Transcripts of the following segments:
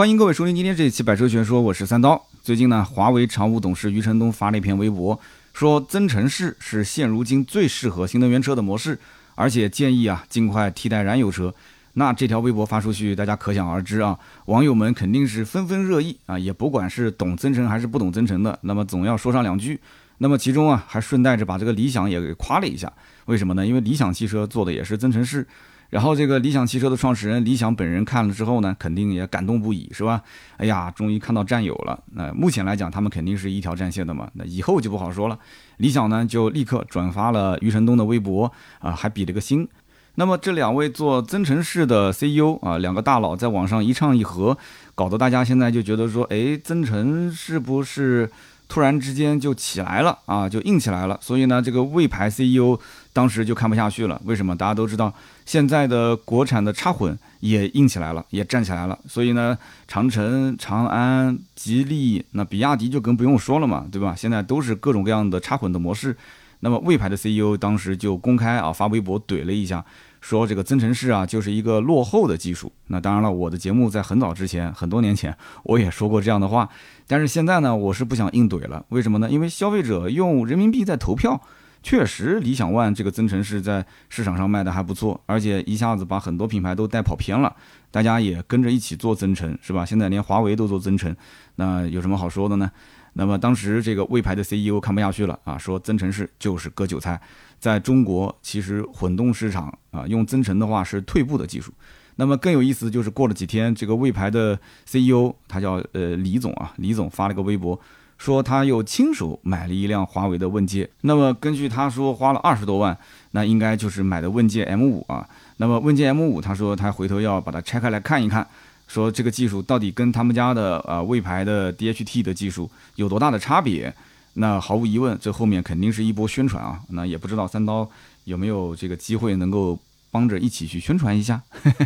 欢迎各位收听今天这一期《百车全说》，我是三刀。最近呢，华为常务董事余承东发了一篇微博，说增程式是现如今最适合新能源车的模式，而且建议啊尽快替代燃油车。那这条微博发出去，大家可想而知啊，网友们肯定是纷纷热议啊，也不管是懂增程还是不懂增程的，那么总要说上两句。那么其中啊，还顺带着把这个理想也给夸了一下。为什么呢？因为理想汽车做的也是增程式。然后这个理想汽车的创始人李想本人看了之后呢，肯定也感动不已，是吧？哎呀，终于看到战友了。那目前来讲，他们肯定是一条战线的嘛。那以后就不好说了。理想呢，就立刻转发了余承东的微博啊，还比了个心。那么这两位做增程式的 CEO 啊，两个大佬在网上一唱一和，搞得大家现在就觉得说，哎，增程是不是？突然之间就起来了啊，就硬起来了。所以呢，这个魏牌 CEO 当时就看不下去了。为什么？大家都知道，现在的国产的插混也硬起来了，也站起来了。所以呢，长城、长安、吉利，那比亚迪就更不用说了嘛，对吧？现在都是各种各样的插混的模式。那么魏牌的 CEO 当时就公开啊发微博怼了一下。说这个增程式啊，就是一个落后的技术。那当然了，我的节目在很早之前，很多年前我也说过这样的话。但是现在呢，我是不想硬怼了。为什么呢？因为消费者用人民币在投票，确实理想 ONE 这个增程式在市场上卖的还不错，而且一下子把很多品牌都带跑偏了，大家也跟着一起做增程，是吧？现在连华为都做增程，那有什么好说的呢？那么当时这个魏牌的 CEO 看不下去了啊，说增程式就是割韭菜。在中国，其实混动市场啊，用增程的话是退步的技术。那么更有意思就是过了几天，这个魏牌的 CEO，他叫呃李总啊，李总发了个微博，说他又亲手买了一辆华为的问界。那么根据他说花了二十多万，那应该就是买的问界 M5 啊。那么问界 M5，他说他回头要把它拆开来看一看，说这个技术到底跟他们家的啊魏牌的 DHT 的技术有多大的差别。那毫无疑问，这后面肯定是一波宣传啊。那也不知道三刀有没有这个机会能够帮着一起去宣传一下。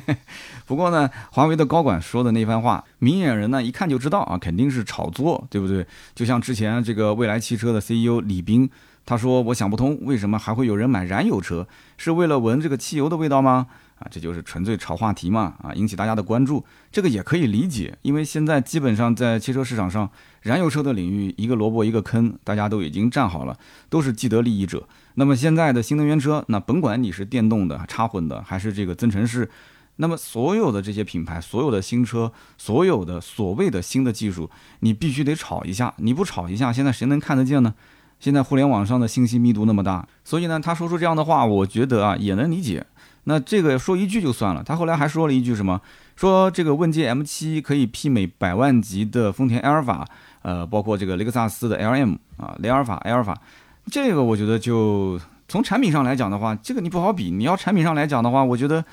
不过呢，华为的高管说的那番话，明眼人呢一看就知道啊，肯定是炒作，对不对？就像之前这个未来汽车的 CEO 李斌，他说：“我想不通，为什么还会有人买燃油车？是为了闻这个汽油的味道吗？”啊，这就是纯粹炒话题嘛！啊，引起大家的关注，这个也可以理解，因为现在基本上在汽车市场上，燃油车的领域一个萝卜一个坑，大家都已经站好了，都是既得利益者。那么现在的新能源车，那甭管你是电动的、插混的，还是这个增程式，那么所有的这些品牌，所有的新车，所有的所谓的新的技术，你必须得炒一下，你不炒一下，现在谁能看得见呢？现在互联网上的信息密度那么大，所以呢，他说出这样的话，我觉得啊，也能理解。那这个说一句就算了，他后来还说了一句什么？说这个问界 M7 可以媲美百万级的丰田埃尔法，呃，包括这个雷克萨斯的 LM 啊，雷尔法、埃尔法。这个我觉得就从产品上来讲的话，这个你不好比。你要产品上来讲的话，我觉得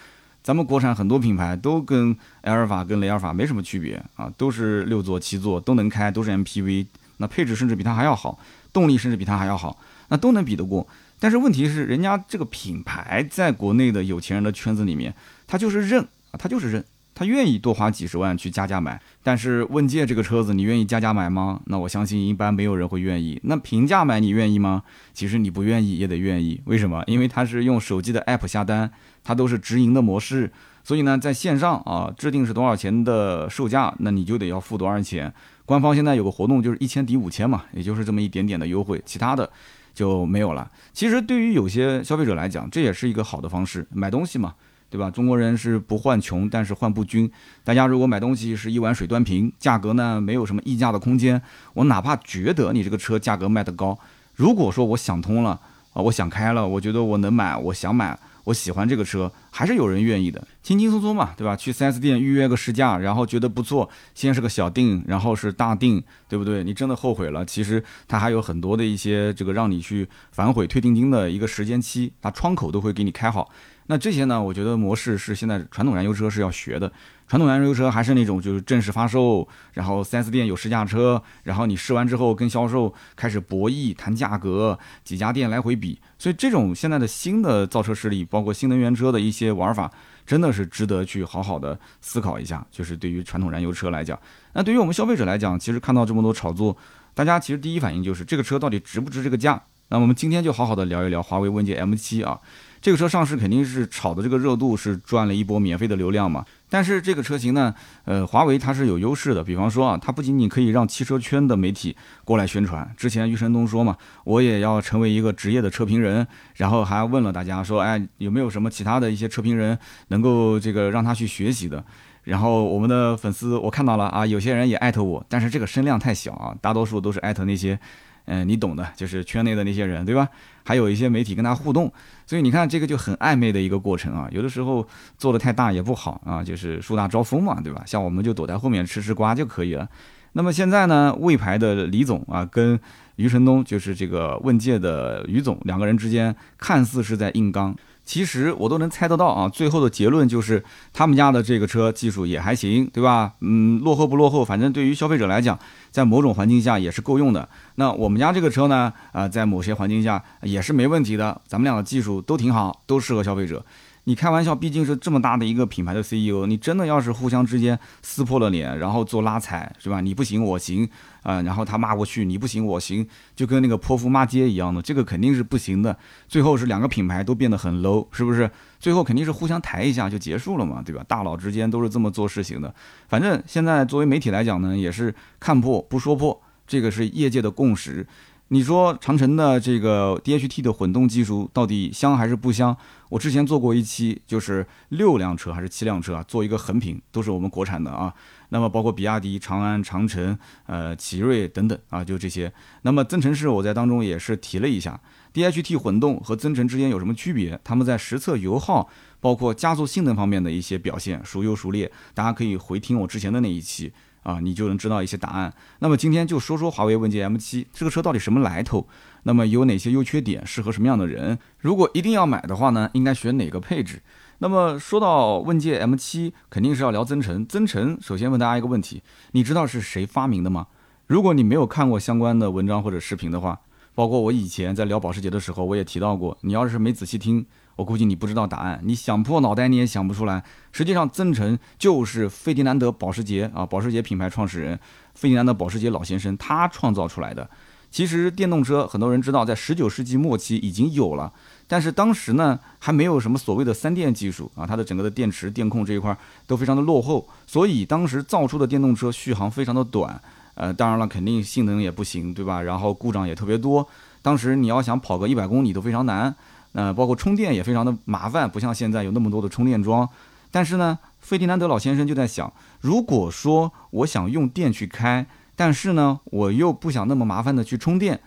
咱们国产很多品牌都跟埃尔法、跟雷尔法没什么区别啊，都是六座、七座都能开，都是 MPV，那配置甚至比它还要好，动力甚至比它还要好，那都能比得过。但是问题是，人家这个品牌在国内的有钱人的圈子里面，他就是认啊，他就是认，他愿意多花几十万去加价买。但是问界这个车子，你愿意加价买吗？那我相信一般没有人会愿意。那平价买你愿意吗？其实你不愿意也得愿意。为什么？因为它是用手机的 app 下单，它都是直营的模式，所以呢，在线上啊，制定是多少钱的售价，那你就得要付多少钱。官方现在有个活动，就是一千抵五千嘛，也就是这么一点点的优惠，其他的。就没有了。其实对于有些消费者来讲，这也是一个好的方式，买东西嘛，对吧？中国人是不患穷，但是患不均。大家如果买东西是一碗水端平，价格呢没有什么溢价的空间，我哪怕觉得你这个车价格卖得高，如果说我想通了啊，我想开了，我觉得我能买，我想买。我喜欢这个车，还是有人愿意的，轻轻松松嘛，对吧？去 4S 店预约个试驾，然后觉得不错，先是个小定，然后是大定，对不对？你真的后悔了，其实它还有很多的一些这个让你去反悔退定金的一个时间期，它窗口都会给你开好。那这些呢，我觉得模式是现在传统燃油车是要学的。传统燃油车还是那种就是正式发售，然后 4S 店有试驾车，然后你试完之后跟销售开始博弈谈价格，几家店来回比。所以这种现在的新的造车势力，包括新能源车的一些玩法，真的是值得去好好的思考一下。就是对于传统燃油车来讲，那对于我们消费者来讲，其实看到这么多炒作，大家其实第一反应就是这个车到底值不值这个价那我们今天就好好的聊一聊华为问界 M7 啊。这个车上市肯定是炒的这个热度是赚了一波免费的流量嘛，但是这个车型呢，呃，华为它是有优势的，比方说啊，它不仅仅可以让汽车圈的媒体过来宣传，之前余承东说嘛，我也要成为一个职业的车评人，然后还问了大家说，哎，有没有什么其他的一些车评人能够这个让他去学习的？然后我们的粉丝我看到了啊，有些人也艾特我，但是这个声量太小啊，大多数都是艾特那些。嗯，你懂的，就是圈内的那些人，对吧？还有一些媒体跟他互动，所以你看这个就很暧昧的一个过程啊。有的时候做的太大也不好啊，就是树大招风嘛，对吧？像我们就躲在后面吃吃瓜就可以了。那么现在呢，魏牌的李总啊，跟余承东就是这个问界的余总，两个人之间看似是在硬刚。其实我都能猜得到啊，最后的结论就是他们家的这个车技术也还行，对吧？嗯，落后不落后，反正对于消费者来讲，在某种环境下也是够用的。那我们家这个车呢，啊，在某些环境下也是没问题的。咱们俩的技术都挺好，都适合消费者。你开玩笑，毕竟是这么大的一个品牌的 CEO，你真的要是互相之间撕破了脸，然后做拉踩，是吧？你不行，我行，啊，然后他骂过去，你不行，我行，就跟那个泼妇骂街一样的，这个肯定是不行的。最后是两个品牌都变得很 low，是不是？最后肯定是互相抬一下就结束了嘛，对吧？大佬之间都是这么做事情的。反正现在作为媒体来讲呢，也是看破不说破，这个是业界的共识。你说长城的这个 DHT 的混动技术到底香还是不香？我之前做过一期，就是六辆车还是七辆车啊，做一个横评，都是我们国产的啊。那么包括比亚迪、长安、长城、呃奇瑞等等啊，就这些。那么增程式我在当中也是提了一下，DHT 混动和增程之间有什么区别？他们在实测油耗，包括加速性能方面的一些表现孰优孰劣？大家可以回听我之前的那一期。啊，你就能知道一些答案。那么今天就说说华为问界 M7 这个车到底什么来头？那么有哪些优缺点？适合什么样的人？如果一定要买的话呢，应该选哪个配置？那么说到问界 M7，肯定是要聊增程。增程首先问大家一个问题：你知道是谁发明的吗？如果你没有看过相关的文章或者视频的话，包括我以前在聊保时捷的时候，我也提到过。你要是没仔细听。我估计你不知道答案，你想破脑袋你也想不出来。实际上，增程就是费迪南德·保时捷啊，保时捷品牌创始人费迪南德·保时捷老先生他创造出来的。其实电动车很多人知道，在十九世纪末期已经有了，但是当时呢还没有什么所谓的三电技术啊，它的整个的电池、电控这一块都非常的落后，所以当时造出的电动车续航非常的短，呃，当然了，肯定性能也不行，对吧？然后故障也特别多，当时你要想跑个一百公里都非常难。呃，包括充电也非常的麻烦，不像现在有那么多的充电桩。但是呢，费迪南德老先生就在想，如果说我想用电去开，但是呢，我又不想那么麻烦的去充电，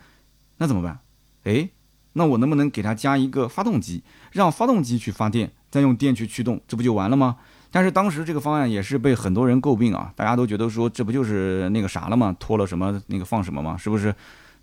那怎么办？诶，那我能不能给它加一个发动机，让发动机去发电，再用电去驱动，这不就完了吗？但是当时这个方案也是被很多人诟病啊，大家都觉得说这不就是那个啥了吗？拖了什么那个放什么吗？是不是？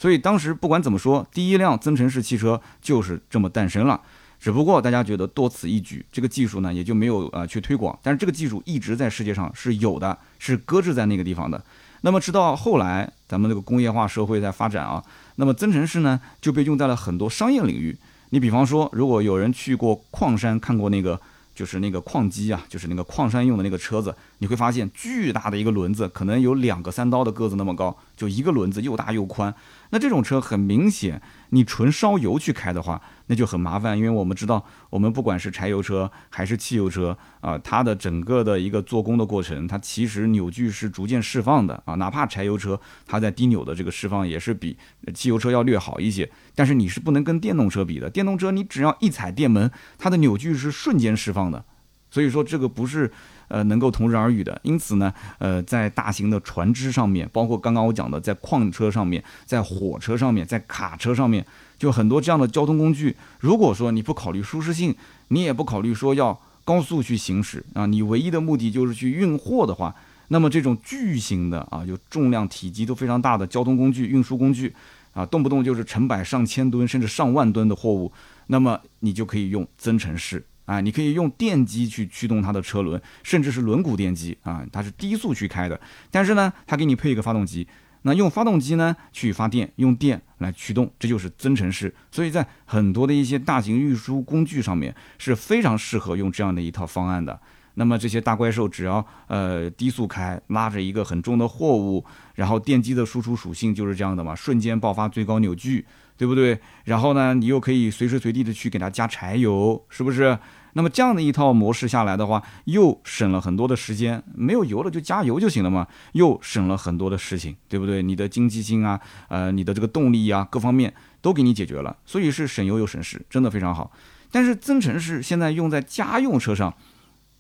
所以当时不管怎么说，第一辆增程式汽车就是这么诞生了。只不过大家觉得多此一举，这个技术呢也就没有呃去推广。但是这个技术一直在世界上是有的，是搁置在那个地方的。那么直到后来，咱们这个工业化社会在发展啊，那么增程式呢就被用在了很多商业领域。你比方说，如果有人去过矿山看过那个。就是那个矿机啊，就是那个矿山用的那个车子，你会发现巨大的一个轮子，可能有两个三刀的个子那么高，就一个轮子又大又宽。那这种车很明显，你纯烧油去开的话。那就很麻烦，因为我们知道，我们不管是柴油车还是汽油车啊，它的整个的一个做工的过程，它其实扭矩是逐渐释放的啊。哪怕柴油车，它在低扭的这个释放也是比汽油车要略好一些，但是你是不能跟电动车比的。电动车你只要一踩电门，它的扭矩是瞬间释放的，所以说这个不是呃能够同日而语的。因此呢，呃，在大型的船只上面，包括刚刚我讲的在矿车上面，在火车上面，在卡车上面。就很多这样的交通工具，如果说你不考虑舒适性，你也不考虑说要高速去行驶啊，你唯一的目的就是去运货的话，那么这种巨型的啊，有重量体积都非常大的交通工具、运输工具啊，动不动就是成百上千吨甚至上万吨的货物，那么你就可以用增程式啊，你可以用电机去驱动它的车轮，甚至是轮毂电机啊，它是低速去开的，但是呢，它给你配一个发动机。那用发动机呢去发电，用电来驱动，这就是增程式。所以在很多的一些大型运输工具上面是非常适合用这样的一套方案的。那么这些大怪兽只要呃低速开，拉着一个很重的货物，然后电机的输出属性就是这样的嘛，瞬间爆发最高扭矩，对不对？然后呢，你又可以随时随地的去给它加柴油，是不是？那么这样的一套模式下来的话，又省了很多的时间，没有油了就加油就行了嘛，又省了很多的事情，对不对？你的经济性啊，呃，你的这个动力啊，各方面都给你解决了，所以是省油又省时，真的非常好。但是增程式现在用在家用车上，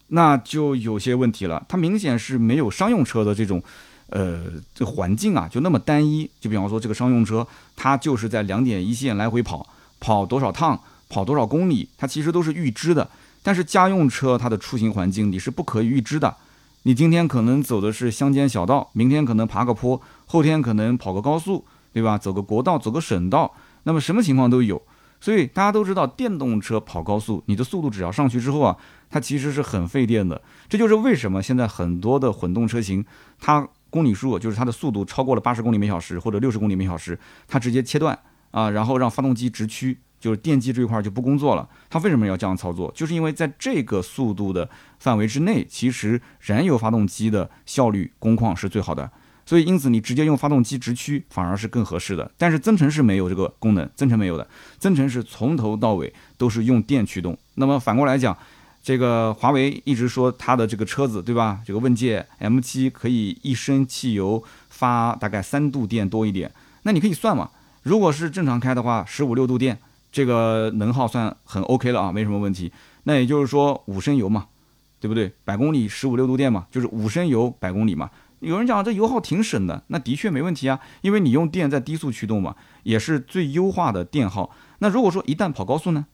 那就有些问题了，它明显是没有商用车的这种，呃，这环境啊，就那么单一。就比方说这个商用车，它就是在两点一线来回跑，跑多少趟，跑多少公里，它其实都是预知的。但是家用车它的出行环境你是不可以预知的，你今天可能走的是乡间小道，明天可能爬个坡，后天可能跑个高速，对吧？走个国道，走个省道，那么什么情况都有。所以大家都知道，电动车跑高速，你的速度只要上去之后啊，它其实是很费电的。这就是为什么现在很多的混动车型，它公里数就是它的速度超过了八十公里每小时或者六十公里每小时，它直接切断啊，然后让发动机直驱。就是电机这一块就不工作了，它为什么要这样操作？就是因为在这个速度的范围之内，其实燃油发动机的效率工况是最好的，所以因此你直接用发动机直驱反而是更合适的。但是增程是没有这个功能，增程没有的，增程是从头到尾都是用电驱动。那么反过来讲，这个华为一直说它的这个车子对吧？这个问界 M7 可以一升汽油发大概三度电多一点，那你可以算嘛？如果是正常开的话，十五六度电。这个能耗算很 OK 了啊，没什么问题。那也就是说五升油嘛，对不对？百公里十五六度电嘛，就是五升油百公里嘛。有人讲这油耗挺省的，那的确没问题啊，因为你用电在低速驱动嘛，也是最优化的电耗。那如果说一旦跑高速呢？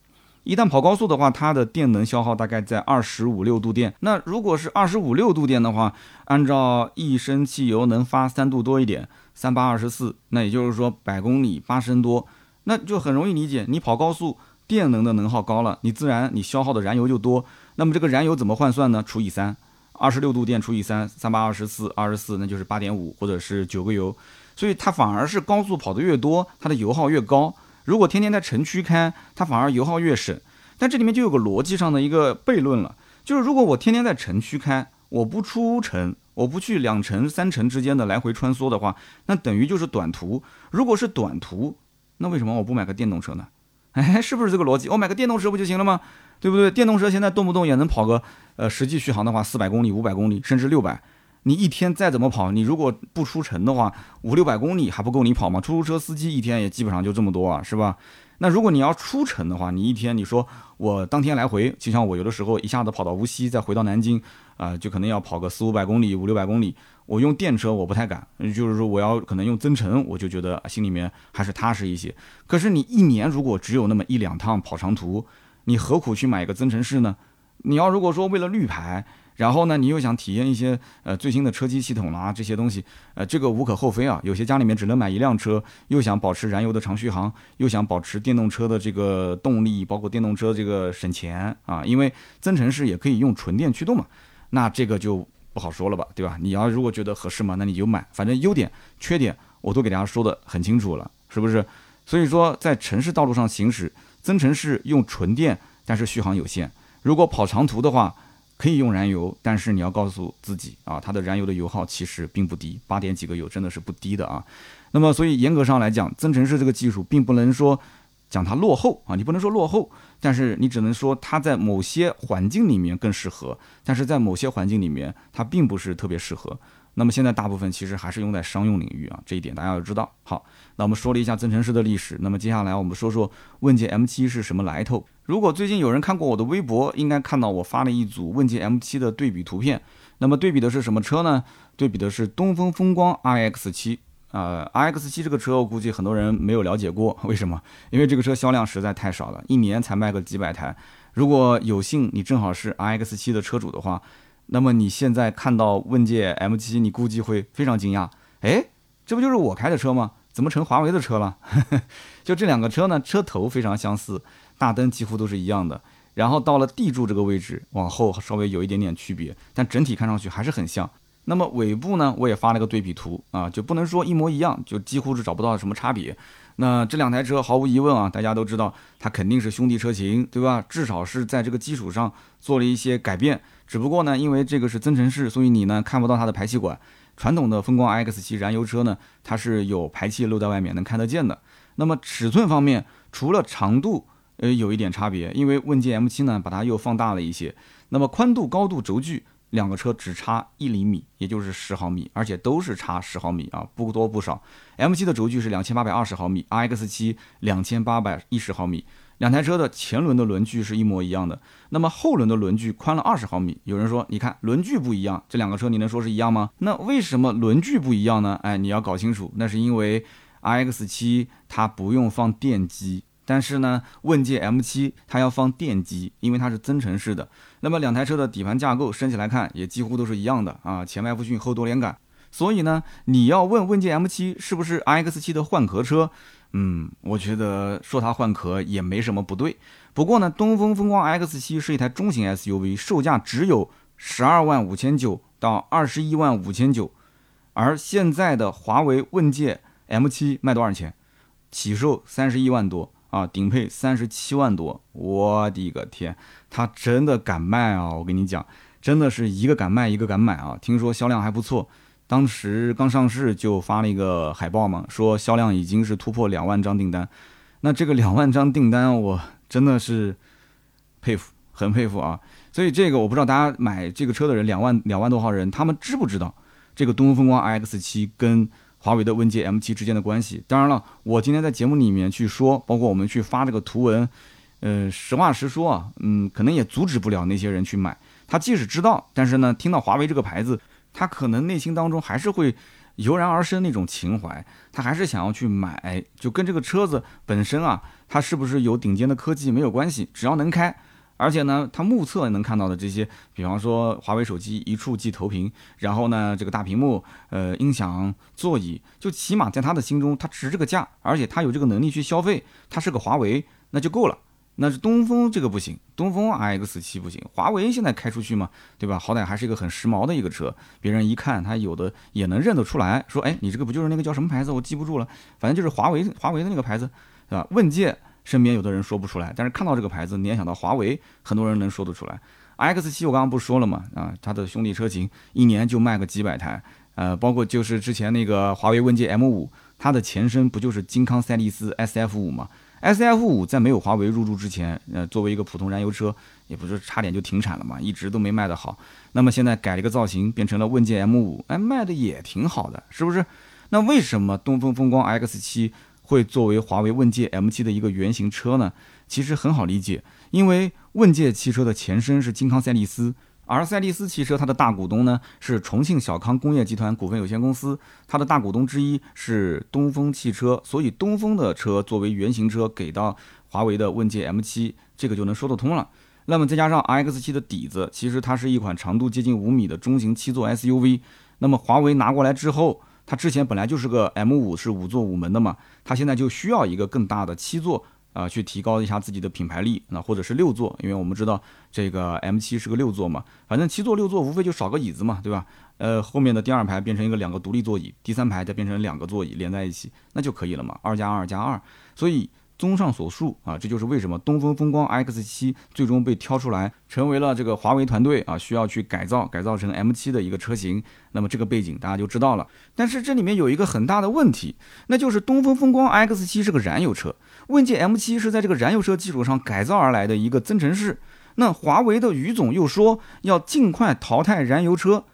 一旦跑高速的话，它的电能消耗大概在二十五六度电。那如果是二十五六度电的话，按照一升汽油能发三度多一点，三八二十四，那也就是说百公里八升多。那就很容易理解，你跑高速，电能的能耗高了，你自然你消耗的燃油就多。那么这个燃油怎么换算呢？除以三，二十六度电除以三，三八二十四，二十四，那就是八点五或者是九个油。所以它反而是高速跑得越多，它的油耗越高。如果天天在城区开，它反而油耗越省。但这里面就有个逻辑上的一个悖论了，就是如果我天天在城区开，我不出城，我不去两城三城之间的来回穿梭的话，那等于就是短途。如果是短途，那为什么我不买个电动车呢？哎，是不是这个逻辑？我买个电动车不就行了吗？对不对？电动车现在动不动也能跑个，呃，实际续航的话，四百公里、五百公里，甚至六百。你一天再怎么跑，你如果不出城的话，五六百公里还不够你跑吗？出租车司机一天也基本上就这么多啊，是吧？那如果你要出城的话，你一天你说我当天来回，就像我有的时候一下子跑到无锡，再回到南京，啊，就可能要跑个四五百公里、五六百公里。我用电车我不太敢，就是说我要可能用增程，我就觉得心里面还是踏实一些。可是你一年如果只有那么一两趟跑长途，你何苦去买一个增程式呢？你要如果说为了绿牌，然后呢你又想体验一些呃最新的车机系统啊这些东西，呃这个无可厚非啊。有些家里面只能买一辆车，又想保持燃油的长续航，又想保持电动车的这个动力，包括电动车这个省钱啊，因为增程式也可以用纯电驱动嘛，那这个就。不好说了吧，对吧？你要如果觉得合适嘛，那你就买。反正优点、缺点我都给大家说的很清楚了，是不是？所以说，在城市道路上行驶，增程式用纯电，但是续航有限。如果跑长途的话，可以用燃油，但是你要告诉自己啊，它的燃油的油耗其实并不低，八点几个油真的是不低的啊。那么，所以严格上来讲，增程式这个技术并不能说。讲它落后啊，你不能说落后，但是你只能说它在某些环境里面更适合，但是在某些环境里面它并不是特别适合。那么现在大部分其实还是用在商用领域啊，这一点大家要知道。好，那我们说了一下增程式的历史，那么接下来我们说说问界 M7 是什么来头。如果最近有人看过我的微博，应该看到我发了一组问界 M7 的对比图片。那么对比的是什么车呢？对比的是东风风光 iX7。呃，iX 七这个车我估计很多人没有了解过，为什么？因为这个车销量实在太少了，一年才卖个几百台。如果有幸你正好是 iX 七的车主的话，那么你现在看到问界 M7，，你估计会非常惊讶，哎，这不就是我开的车吗？怎么成华为的车了？就这两个车呢，车头非常相似，大灯几乎都是一样的，然后到了地柱这个位置往后稍微有一点点区别，但整体看上去还是很像。那么尾部呢，我也发了个对比图啊，就不能说一模一样，就几乎是找不到什么差别。那这两台车毫无疑问啊，大家都知道它肯定是兄弟车型，对吧？至少是在这个基础上做了一些改变。只不过呢，因为这个是增程式，所以你呢看不到它的排气管。传统的风光 X7 燃油车呢，它是有排气露在外面，能看得见的。那么尺寸方面，除了长度呃有一点差别，因为问界 M7 呢把它又放大了一些。那么宽度、高度、轴距两个车只差一厘米，也就是十毫米，而且都是差十毫米啊，不多不少。M7 的轴距是两千八百二十毫米，RX7 两千八百一十毫米。两台车的前轮的轮距是一模一样的，那么后轮的轮距宽了二十毫米。有人说，你看轮距不一样，这两个车你能说是一样吗？那为什么轮距不一样呢？哎，你要搞清楚，那是因为 RX7 它不用放电机，但是呢，问界 M7 它要放电机，因为它是增程式的。那么两台车的底盘架构升起来看也几乎都是一样的啊，前麦弗逊后多连杆。所以呢，你要问问界 M7 是不是 RX7 的换壳车？嗯，我觉得说它换壳也没什么不对。不过呢，东风风光 X7 是一台中型 SUV，售价只有十二万五千九到二十一万五千九，而现在的华为问界 M7 卖多少钱？起售三十一万多啊，顶配三十七万多。我的个天，他真的敢卖啊！我跟你讲，真的是一个敢卖一个敢买啊！听说销量还不错。当时刚上市就发了一个海报嘛，说销量已经是突破两万张订单。那这个两万张订单，我真的是佩服，很佩服啊！所以这个我不知道大家买这个车的人，两万两万多号人，他们知不知道这个东风风光 X7 跟华为的问界 M7 之间的关系？当然了，我今天在节目里面去说，包括我们去发这个图文，呃，实话实说啊，嗯，可能也阻止不了那些人去买。他即使知道，但是呢，听到华为这个牌子。他可能内心当中还是会油然而生那种情怀，他还是想要去买，就跟这个车子本身啊，它是不是有顶尖的科技没有关系，只要能开，而且呢，他目测能看到的这些，比方说华为手机一触即投屏，然后呢，这个大屏幕，呃，音响、座椅，就起码在他的心中，它值这个价，而且他有这个能力去消费，它是个华为，那就够了。那是东风这个不行，东风 X7 不行，华为现在开出去嘛，对吧？好歹还是一个很时髦的一个车，别人一看他有的也能认得出来，说，哎，你这个不就是那个叫什么牌子？我记不住了，反正就是华为华为的那个牌子，对吧？问界身边有的人说不出来，但是看到这个牌子，联想到华为，很多人能说得出来。X 七我刚刚不说了嘛，啊，它的兄弟车型一年就卖个几百台，呃，包括就是之前那个华为问界 M 五它的前身不就是金康赛力斯 SF 五吗？S F 五在没有华为入驻之前，呃，作为一个普通燃油车，也不是差点就停产了嘛，一直都没卖得好。那么现在改了一个造型，变成了问界 M 五，哎，卖的也挺好的，是不是？那为什么东风风光 X 七会作为华为问界 M 七的一个原型车呢？其实很好理解，因为问界汽车的前身是金康赛力斯。而赛力斯汽车，它的大股东呢是重庆小康工业集团股份有限公司，它的大股东之一是东风汽车，所以东风的车作为原型车给到华为的问界 M7，这个就能说得通了。那么再加上 RX7 的底子，其实它是一款长度接近五米的中型七座 SUV。那么华为拿过来之后，它之前本来就是个 M 五是五座五门的嘛，它现在就需要一个更大的七座。啊，去提高一下自己的品牌力，那或者是六座，因为我们知道这个 M 七是个六座嘛，反正七座六座无非就少个椅子嘛，对吧？呃，后面的第二排变成一个两个独立座椅，第三排再变成两个座椅连在一起，那就可以了嘛，二加二加二。所以综上所述啊，这就是为什么东风风光 X7 最终被挑出来，成为了这个华为团队啊需要去改造改造成 M7 的一个车型。那么这个背景大家就知道了。但是这里面有一个很大的问题，那就是东风风光 X7 是个燃油车。问界 M7 是在这个燃油车基础上改造而来的一个增程式，那华为的余总又说要尽快淘汰燃油车，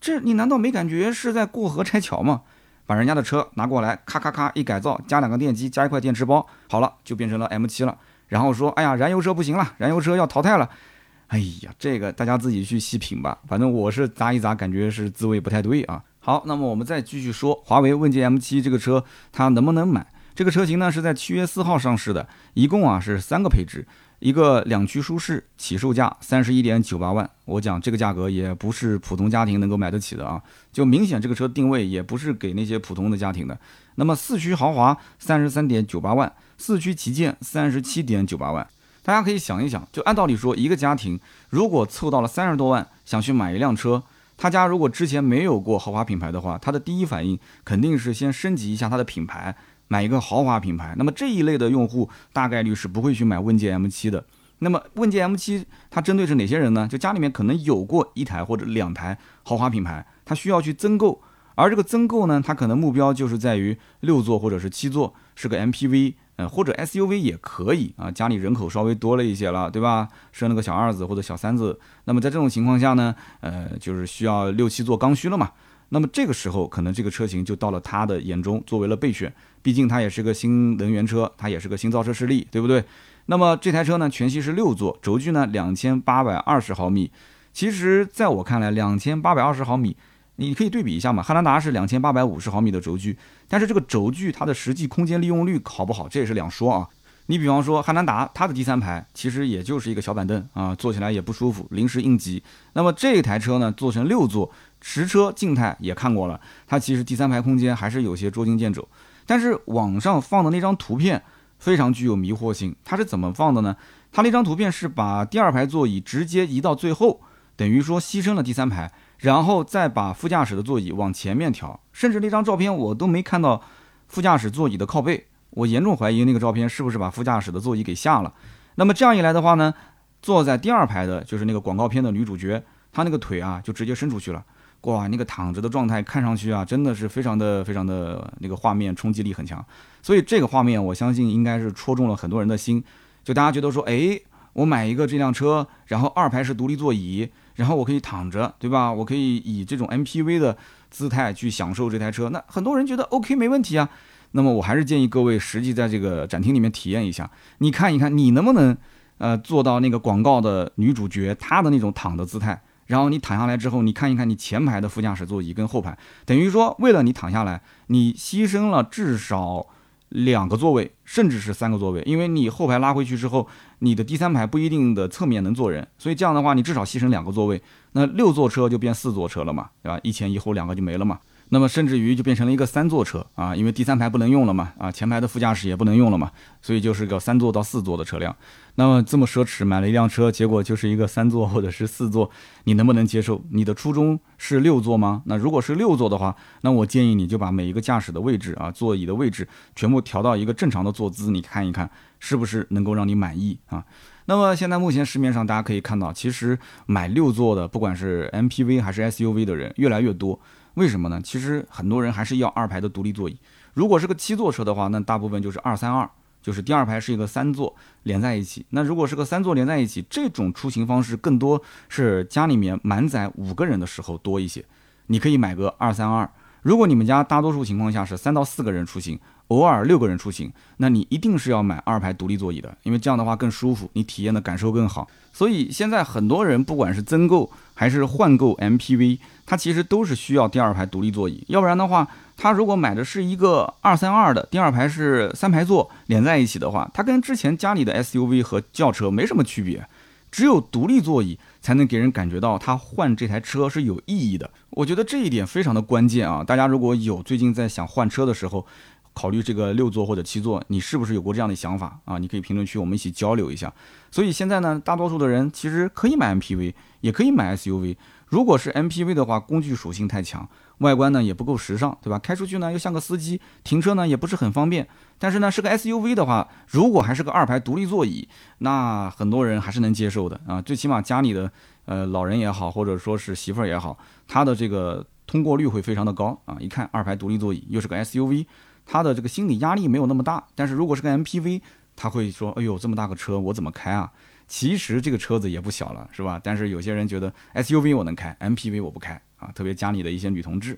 这你难道没感觉是在过河拆桥吗？把人家的车拿过来，咔咔咔一改造，加两个电机，加一块电池包，好了，就变成了 M7 了。然后说，哎呀，燃油车不行了，燃油车要淘汰了。哎呀，这个大家自己去细品吧，反正我是砸一砸，感觉是滋味不太对啊。好，那么我们再继续说华为问界 M7 这个车，它能不能买？这个车型呢是在七月四号上市的，一共啊是三个配置，一个两驱舒适，起售价三十一点九八万。我讲这个价格也不是普通家庭能够买得起的啊，就明显这个车定位也不是给那些普通的家庭的。那么四驱豪华三十三点九八万，四驱旗舰三十七点九八万。大家可以想一想，就按道理说，一个家庭如果凑到了三十多万想去买一辆车。他家如果之前没有过豪华品牌的话，他的第一反应肯定是先升级一下他的品牌，买一个豪华品牌。那么这一类的用户大概率是不会去买问界 M7 的。那么问界 M7 它针对是哪些人呢？就家里面可能有过一台或者两台豪华品牌，他需要去增购。而这个增购呢，它可能目标就是在于六座或者是七座，是个 MPV，呃或者 SUV 也可以啊。家里人口稍微多了一些了，对吧？生了个小二子或者小三子，那么在这种情况下呢，呃，就是需要六七座刚需了嘛。那么这个时候，可能这个车型就到了他的眼中，作为了备选。毕竟它也是个新能源车，它也是个新造车势力，对不对？那么这台车呢，全系是六座，轴距呢两千八百二十毫米。其实在我看来，两千八百二十毫米。你可以对比一下嘛，汉兰达是两千八百五十毫米的轴距，但是这个轴距它的实际空间利用率好不好，这也是两说啊。你比方说汉兰达，它的第三排其实也就是一个小板凳啊，坐起来也不舒服，临时应急。那么这台车呢，做成六座，实车静态也看过了，它其实第三排空间还是有些捉襟见肘。但是网上放的那张图片非常具有迷惑性，它是怎么放的呢？它那张图片是把第二排座椅直接移到最后，等于说牺牲了第三排。然后再把副驾驶的座椅往前面调，甚至那张照片我都没看到副驾驶座椅的靠背，我严重怀疑那个照片是不是把副驾驶的座椅给下了。那么这样一来的话呢，坐在第二排的就是那个广告片的女主角，她那个腿啊就直接伸出去了，哇，那个躺着的状态看上去啊真的是非常的非常的那个画面冲击力很强，所以这个画面我相信应该是戳中了很多人的心，就大家觉得说，哎，我买一个这辆车，然后二排是独立座椅。然后我可以躺着，对吧？我可以以这种 MPV 的姿态去享受这台车。那很多人觉得 OK 没问题啊。那么我还是建议各位实际在这个展厅里面体验一下，你看一看你能不能呃做到那个广告的女主角她的那种躺的姿态。然后你躺下来之后，你看一看你前排的副驾驶座椅跟后排，等于说为了你躺下来，你牺牲了至少。两个座位，甚至是三个座位，因为你后排拉回去之后，你的第三排不一定的侧面能坐人，所以这样的话，你至少牺牲两个座位，那六座车就变四座车了嘛，对吧？一前一后两个就没了嘛。那么甚至于就变成了一个三座车啊，因为第三排不能用了嘛，啊，前排的副驾驶也不能用了嘛，所以就是个三座到四座的车辆。那么这么奢侈买了一辆车，结果就是一个三座或者是四座，你能不能接受？你的初衷是六座吗？那如果是六座的话，那我建议你就把每一个驾驶的位置啊，座椅的位置全部调到一个正常的坐姿，你看一看是不是能够让你满意啊？那么现在目前市面上大家可以看到，其实买六座的，不管是 MPV 还是 SUV 的人越来越多。为什么呢？其实很多人还是要二排的独立座椅。如果是个七座车的话，那大部分就是二三二，就是第二排是一个三座连在一起。那如果是个三座连在一起，这种出行方式更多是家里面满载五个人的时候多一些。你可以买个二三二。如果你们家大多数情况下是三到四个人出行。偶尔六个人出行，那你一定是要买二排独立座椅的，因为这样的话更舒服，你体验的感受更好。所以现在很多人不管是增购还是换购 MPV，它其实都是需要第二排独立座椅，要不然的话，他如果买的是一个二三二的，第二排是三排座连在一起的话，它跟之前家里的 SUV 和轿车没什么区别。只有独立座椅才能给人感觉到他换这台车是有意义的。我觉得这一点非常的关键啊！大家如果有最近在想换车的时候，考虑这个六座或者七座，你是不是有过这样的想法啊？你可以评论区我们一起交流一下。所以现在呢，大多数的人其实可以买 MPV，也可以买 SUV。如果是 MPV 的话，工具属性太强，外观呢也不够时尚，对吧？开出去呢又像个司机，停车呢也不是很方便。但是呢，是个 SUV 的话，如果还是个二排独立座椅，那很多人还是能接受的啊。最起码家里的呃老人也好，或者说是媳妇儿也好，他的这个通过率会非常的高啊。一看二排独立座椅，又是个 SUV。他的这个心理压力没有那么大，但是如果是个 MPV，他会说：“哎呦，这么大个车我怎么开啊？”其实这个车子也不小了，是吧？但是有些人觉得 SUV 我能开，MPV 我不开啊，特别家里的一些女同志。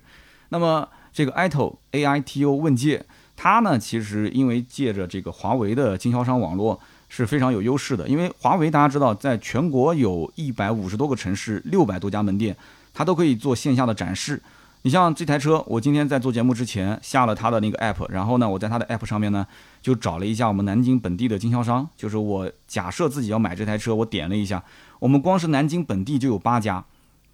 那么这个 AITO AITO 问界，它呢其实因为借着这个华为的经销商网络是非常有优势的，因为华为大家知道，在全国有一百五十多个城市，六百多家门店，它都可以做线下的展示。你像这台车，我今天在做节目之前下了它的那个 app，然后呢，我在它的 app 上面呢就找了一下我们南京本地的经销商，就是我假设自己要买这台车，我点了一下，我们光是南京本地就有八家，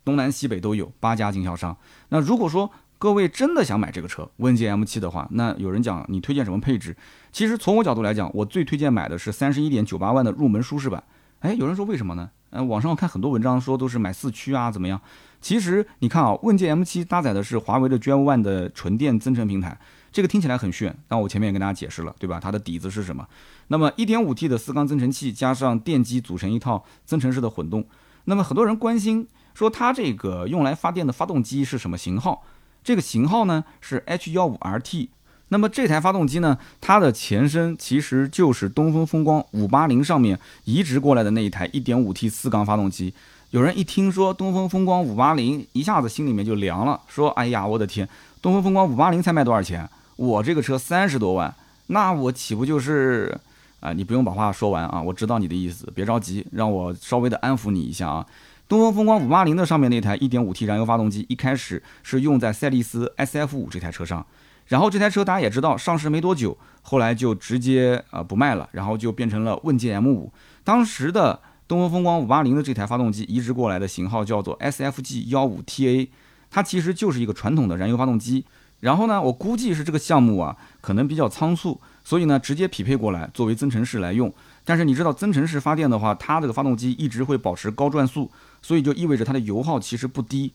东南西北都有八家经销商。那如果说各位真的想买这个车，问界 M7 的话，那有人讲你推荐什么配置？其实从我角度来讲，我最推荐买的是三十一点九八万的入门舒适版。哎，有人说为什么呢？嗯，网上看很多文章说都是买四驱啊，怎么样？其实你看啊，问界 M7 搭载的是华为的 Drive One 的纯电增程平台，这个听起来很炫，但我前面也跟大家解释了，对吧？它的底子是什么？那么 1.5T 的四缸增程器加上电机组成一套增程式的混动。那么很多人关心说它这个用来发电的发动机是什么型号？这个型号呢是 H15RT。那么这台发动机呢，它的前身其实就是东风风光580上面移植过来的那一台 1.5T 四缸发动机。有人一听说东风风光580，一下子心里面就凉了，说：“哎呀，我的天，东风风光580才卖多少钱？我这个车三十多万，那我岂不就是……啊，你不用把话说完啊，我知道你的意思，别着急，让我稍微的安抚你一下啊。东风风光580的上面那台 1.5T 燃油发动机，一开始是用在赛力斯 SF5 这台车上。”然后这台车大家也知道，上市没多久，后来就直接呃不卖了，然后就变成了问界 M5。当时的东风风光580的这台发动机移植过来的型号叫做 SFG15TA，它其实就是一个传统的燃油发动机。然后呢，我估计是这个项目啊可能比较仓促，所以呢直接匹配过来作为增程式来用。但是你知道增程式发电的话，它这个发动机一直会保持高转速，所以就意味着它的油耗其实不低。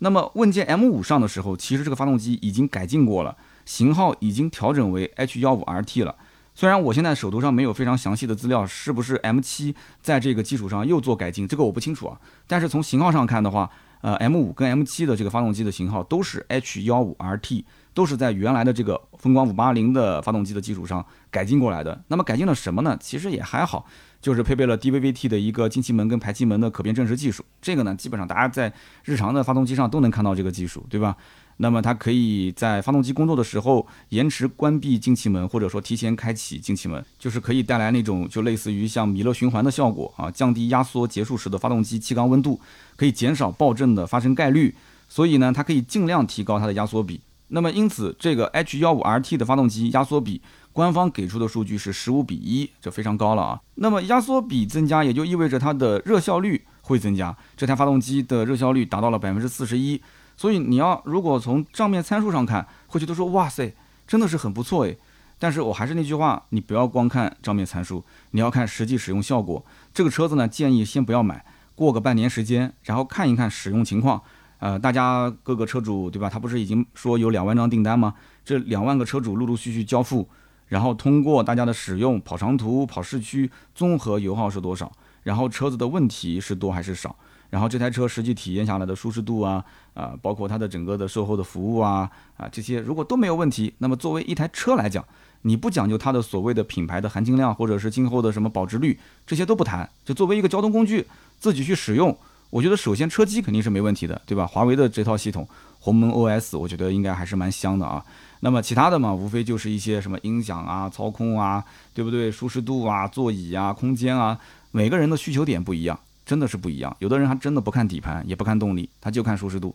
那么问界 M5 上的时候，其实这个发动机已经改进过了。型号已经调整为 H15RT 了，虽然我现在手头上没有非常详细的资料，是不是 M7 在这个基础上又做改进，这个我不清楚啊。但是从型号上看的话，呃，M5 跟 M7 的这个发动机的型号都是 H15RT，都是在原来的这个风光580的发动机的基础上改进过来的。那么改进了什么呢？其实也还好，就是配备了 DVVT 的一个进气门跟排气门的可变正时技术。这个呢，基本上大家在日常的发动机上都能看到这个技术，对吧？那么它可以在发动机工作的时候延迟关闭进气门，或者说提前开启进气门，就是可以带来那种就类似于像米勒循环的效果啊，降低压缩结束时的发动机气缸温度，可以减少爆震的发生概率。所以呢，它可以尽量提高它的压缩比。那么因此，这个 H15RT 的发动机压缩比，官方给出的数据是十五比一，这非常高了啊。那么压缩比增加，也就意味着它的热效率会增加。这台发动机的热效率达到了百分之四十一。所以你要如果从账面参数上看，会觉得说哇塞，真的是很不错诶。但是我还是那句话，你不要光看账面参数，你要看实际使用效果。这个车子呢，建议先不要买，过个半年时间，然后看一看使用情况。呃，大家各个车主对吧？他不是已经说有两万张订单吗？这两万个车主陆陆续续交付，然后通过大家的使用，跑长途、跑市区，综合油耗是多少？然后车子的问题是多还是少？然后这台车实际体验下来的舒适度啊，啊，包括它的整个的售后的服务啊，啊，这些如果都没有问题，那么作为一台车来讲，你不讲究它的所谓的品牌的含金量，或者是今后的什么保值率，这些都不谈，就作为一个交通工具自己去使用，我觉得首先车机肯定是没问题的，对吧？华为的这套系统鸿蒙 OS，我觉得应该还是蛮香的啊。那么其他的嘛，无非就是一些什么音响啊、操控啊，对不对？舒适度啊、座椅啊、空间啊，每个人的需求点不一样。真的是不一样，有的人还真的不看底盘，也不看动力，他就看舒适度。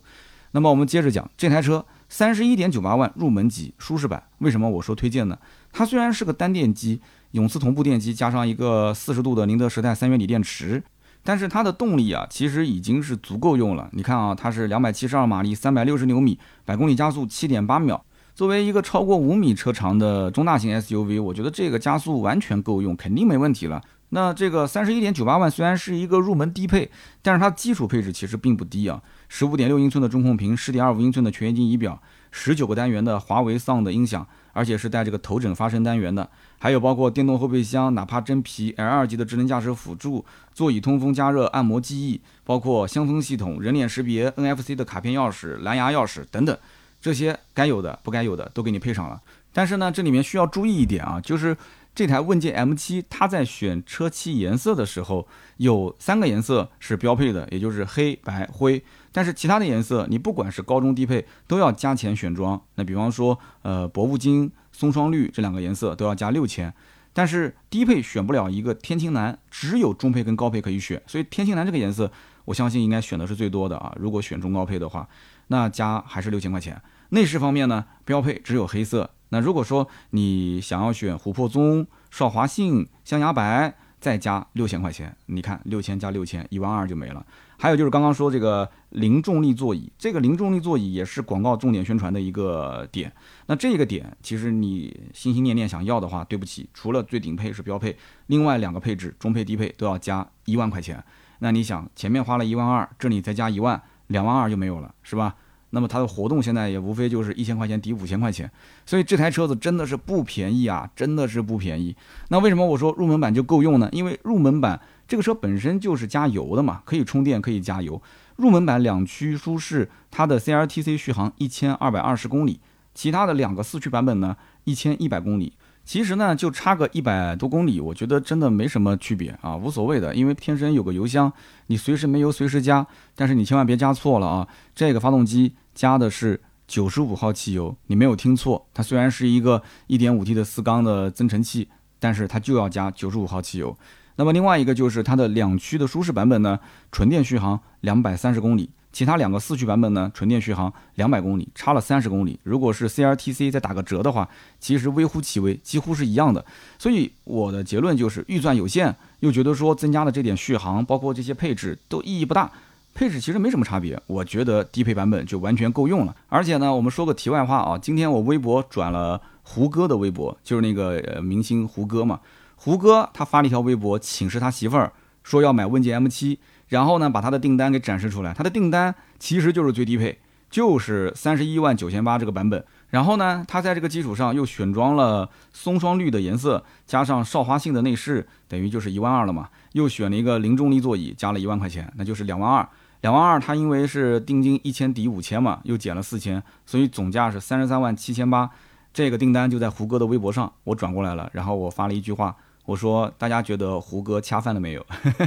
那么我们接着讲这台车，三十一点九八万入门级舒适版，为什么我说推荐呢？它虽然是个单电机，永磁同步电机加上一个四十度的宁德时代三元锂电池，但是它的动力啊，其实已经是足够用了。你看啊，它是两百七十二马力，三百六十牛米，百公里加速七点八秒。作为一个超过五米车长的中大型 SUV，我觉得这个加速完全够用，肯定没问题了。那这个三十一点九八万虽然是一个入门低配，但是它基础配置其实并不低啊。十五点六英寸的中控屏，十点二五英寸的全液晶仪表，十九个单元的华为 Sound 音响，而且是带这个头枕发声单元的。还有包括电动后备箱、哪怕真皮 L 二级的智能驾驶辅助、座椅通风加热、按摩记忆，包括香风系统、人脸识别、NFC 的卡片钥匙、蓝牙钥匙等等，这些该有的不该有的都给你配上了。但是呢，这里面需要注意一点啊，就是。这台问界 M7，它在选车漆颜色的时候，有三个颜色是标配的，也就是黑白灰。但是其他的颜色，你不管是高中低配，都要加钱选装。那比方说，呃，薄雾金、松霜绿这两个颜色都要加六千。但是低配选不了一个天青蓝，只有中配跟高配可以选。所以天青蓝这个颜色，我相信应该选的是最多的啊。如果选中高配的话，那加还是六千块钱。内饰方面呢，标配只有黑色。那如果说你想要选琥珀棕、少华杏、象牙白，再加六千块钱，你看六千加六千，一万二就没了。还有就是刚刚说这个零重力座椅，这个零重力座椅也是广告重点宣传的一个点。那这个点其实你心心念念想要的话，对不起，除了最顶配是标配，另外两个配置中配低配都要加一万块钱。那你想前面花了一万二，这里再加一万，两万二就没有了，是吧？那么它的活动现在也无非就是一千块钱抵五千块钱，所以这台车子真的是不便宜啊，真的是不便宜。那为什么我说入门版就够用呢？因为入门版这个车本身就是加油的嘛，可以充电，可以加油。入门版两驱舒适，它的 CLTC 续航一千二百二十公里，其他的两个四驱版本呢一千一百公里。其实呢就差个一百多公里，我觉得真的没什么区别啊，无所谓的，因为天生有个油箱，你随时没油随时加，但是你千万别加错了啊，这个发动机。加的是九十五号汽油，你没有听错，它虽然是一个一点五 T 的四缸的增程器，但是它就要加九十五号汽油。那么另外一个就是它的两驱的舒适版本呢，纯电续航两百三十公里，其他两个四驱版本呢，纯电续航两百公里，差了三十公里。如果是 CLTC 再打个折的话，其实微乎其微，几乎是一样的。所以我的结论就是预算有限，又觉得说增加的这点续航，包括这些配置都意义不大。配置其实没什么差别，我觉得低配版本就完全够用了。而且呢，我们说个题外话啊，今天我微博转了胡歌的微博，就是那个呃明星胡歌嘛。胡歌他发了一条微博，请示他媳妇儿说要买问界 M7，然后呢把他的订单给展示出来。他的订单其实就是最低配，就是三十一万九千八这个版本。然后呢，他在这个基础上又选装了松霜绿的颜色，加上少花杏的内饰，等于就是一万二了嘛。又选了一个零重力座椅，加了一万块钱，那就是两万二。两万二，他因为是定金一千抵五千嘛，又减了四千，所以总价是三十三万七千八。这个订单就在胡歌的微博上，我转过来了，然后我发了一句话，我说大家觉得胡歌恰饭了没有？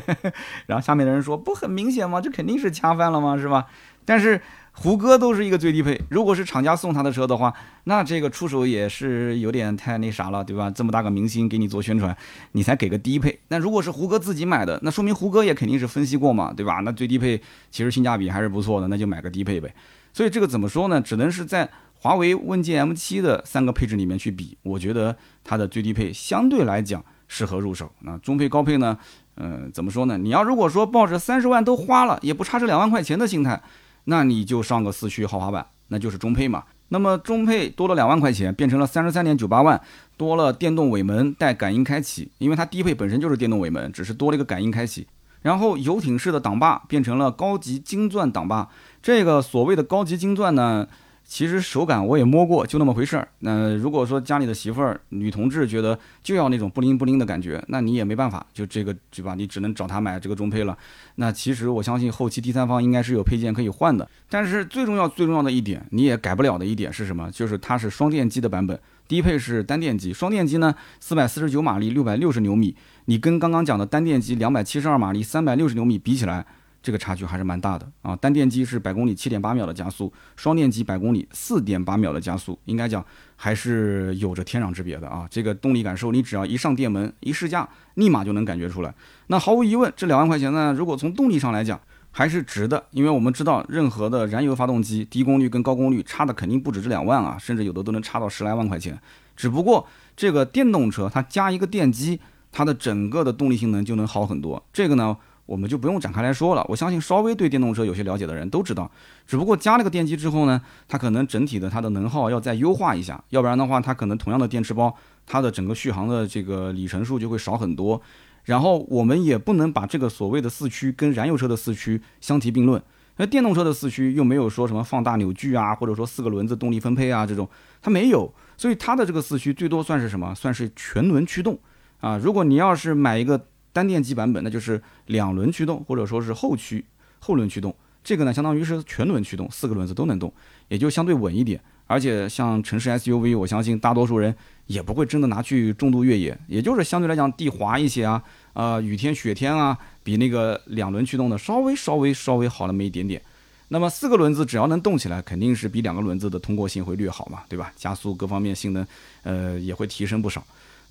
然后下面的人说不很明显吗？这肯定是恰饭了吗？是吧？但是。胡歌都是一个最低配，如果是厂家送他的车的话，那这个出手也是有点太那啥了，对吧？这么大个明星给你做宣传，你才给个低配。那如果是胡歌自己买的，那说明胡歌也肯定是分析过嘛，对吧？那最低配其实性价比还是不错的，那就买个低配呗。所以这个怎么说呢？只能是在华为问界 M7 的三个配置里面去比，我觉得它的最低配相对来讲适合入手。那中配高配呢？嗯，怎么说呢？你要如果说抱着三十万都花了，也不差这两万块钱的心态。那你就上个四驱豪华版，那就是中配嘛。那么中配多了两万块钱，变成了三十三点九八万，多了电动尾门带感应开启，因为它低配本身就是电动尾门，只是多了一个感应开启。然后游艇式的挡把变成了高级金钻挡把，这个所谓的高级金钻呢？其实手感我也摸过，就那么回事儿。那如果说家里的媳妇儿、女同志觉得就要那种不灵不灵的感觉，那你也没办法，就这个对吧？你只能找他买这个中配了。那其实我相信后期第三方应该是有配件可以换的。但是最重要、最重要的一点，你也改不了的一点是什么？就是它是双电机的版本，低配是单电机。双电机呢，四百四十九马力，六百六十牛米。你跟刚刚讲的单电机两百七十二马力，三百六十牛米比起来。这个差距还是蛮大的啊！单电机是百公里七点八秒的加速，双电机百公里四点八秒的加速，应该讲还是有着天壤之别的啊！这个动力感受，你只要一上电门一试驾，立马就能感觉出来。那毫无疑问，这两万块钱呢，如果从动力上来讲还是值的，因为我们知道任何的燃油发动机低功率跟高功率差的肯定不止这两万啊，甚至有的都能差到十来万块钱。只不过这个电动车它加一个电机，它的整个的动力性能就能好很多。这个呢？我们就不用展开来说了。我相信稍微对电动车有些了解的人都知道，只不过加了个电机之后呢，它可能整体的它的能耗要再优化一下，要不然的话，它可能同样的电池包，它的整个续航的这个里程数就会少很多。然后我们也不能把这个所谓的四驱跟燃油车的四驱相提并论，那电动车的四驱又没有说什么放大扭矩啊，或者说四个轮子动力分配啊这种，它没有，所以它的这个四驱最多算是什么？算是全轮驱动啊。如果你要是买一个。单电机版本那就是两轮驱动，或者说是后驱后轮驱动，这个呢相当于是全轮驱动，四个轮子都能动，也就相对稳一点。而且像城市 SUV，我相信大多数人也不会真的拿去重度越野，也就是相对来讲地滑一些啊，呃雨天雪天啊，比那个两轮驱动的稍微稍微稍微好那么一点点。那么四个轮子只要能动起来，肯定是比两个轮子的通过性会略好嘛，对吧？加速各方面性能，呃也会提升不少。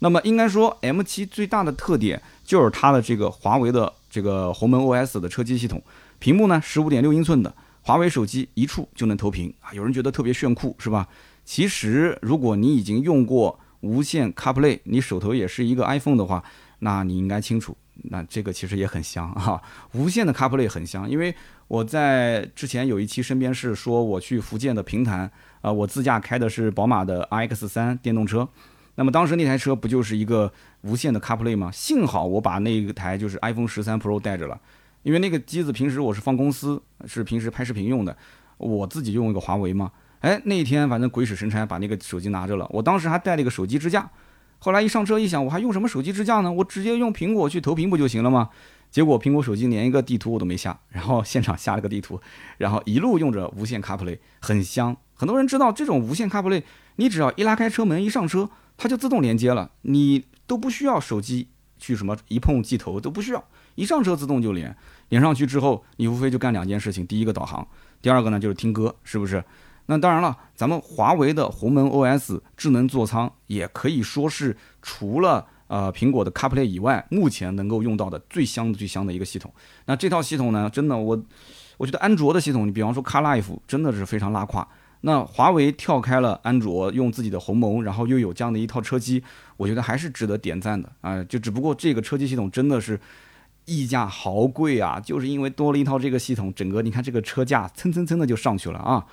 那么应该说，M7 最大的特点就是它的这个华为的这个鸿蒙 OS 的车机系统，屏幕呢十五点六英寸的，华为手机一触就能投屏啊！有人觉得特别炫酷，是吧？其实如果你已经用过无线 CarPlay，你手头也是一个 iPhone 的话，那你应该清楚，那这个其实也很香哈。无线的 CarPlay 很香，因为我在之前有一期身边是说我去福建的平潭啊，我自驾开的是宝马的 RX 三电动车。那么当时那台车不就是一个无线的 CarPlay 吗？幸好我把那台就是 iPhone 十三 Pro 带着了，因为那个机子平时我是放公司，是平时拍视频用的，我自己用一个华为嘛。哎，那一天反正鬼使神差把那个手机拿着了，我当时还带了一个手机支架。后来一上车一想，我还用什么手机支架呢？我直接用苹果去投屏不就行了吗？结果苹果手机连一个地图我都没下，然后现场下了个地图，然后一路用着无线 CarPlay，很香。很多人知道这种无线 CarPlay，你只要一拉开车门一上车，它就自动连接了，你都不需要手机去什么一碰即投都不需要，一上车自动就连。连上去之后，你无非就干两件事情：第一个导航，第二个呢就是听歌，是不是？那当然了，咱们华为的鸿蒙 OS 智能座舱也可以说是除了呃苹果的 CarPlay 以外，目前能够用到的最香最香的一个系统。那这套系统呢，真的我我觉得安卓的系统，你比方说 CarLife 真的是非常拉胯。那华为跳开了安卓，用自己的鸿蒙，然后又有这样的一套车机，我觉得还是值得点赞的啊。就只不过这个车机系统真的是溢价好贵啊，就是因为多了一套这个系统，整个你看这个车价蹭蹭蹭的就上去了啊。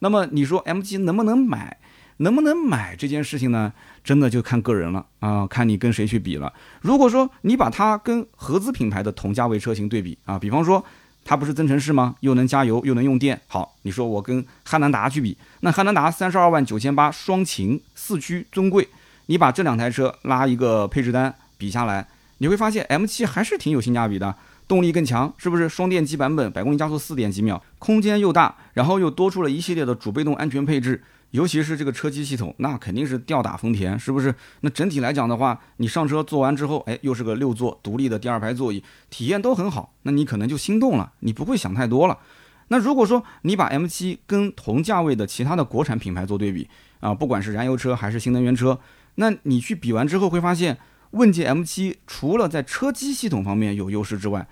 那么你说 MG 能不能买？能不能买这件事情呢？真的就看个人了啊，看你跟谁去比了。如果说你把它跟合资品牌的同价位车型对比啊，比方说它不是增程式吗？又能加油又能用电。好，你说我跟汉兰达去比，那汉兰达三十二万九千八双擎四驱尊贵，你把这两台车拉一个配置单比下来，你会发现 M7 还是挺有性价比的。动力更强，是不是双电机版本？百公里加速四点几秒，空间又大，然后又多出了一系列的主被动安全配置，尤其是这个车机系统，那肯定是吊打丰田，是不是？那整体来讲的话，你上车坐完之后，哎，又是个六座独立的第二排座椅，体验都很好，那你可能就心动了，你不会想太多了。那如果说你把 M7 跟同价位的其他的国产品牌做对比啊，不管是燃油车还是新能源车，那你去比完之后会发现。问界 M7 除了在车机系统方面有优势之外，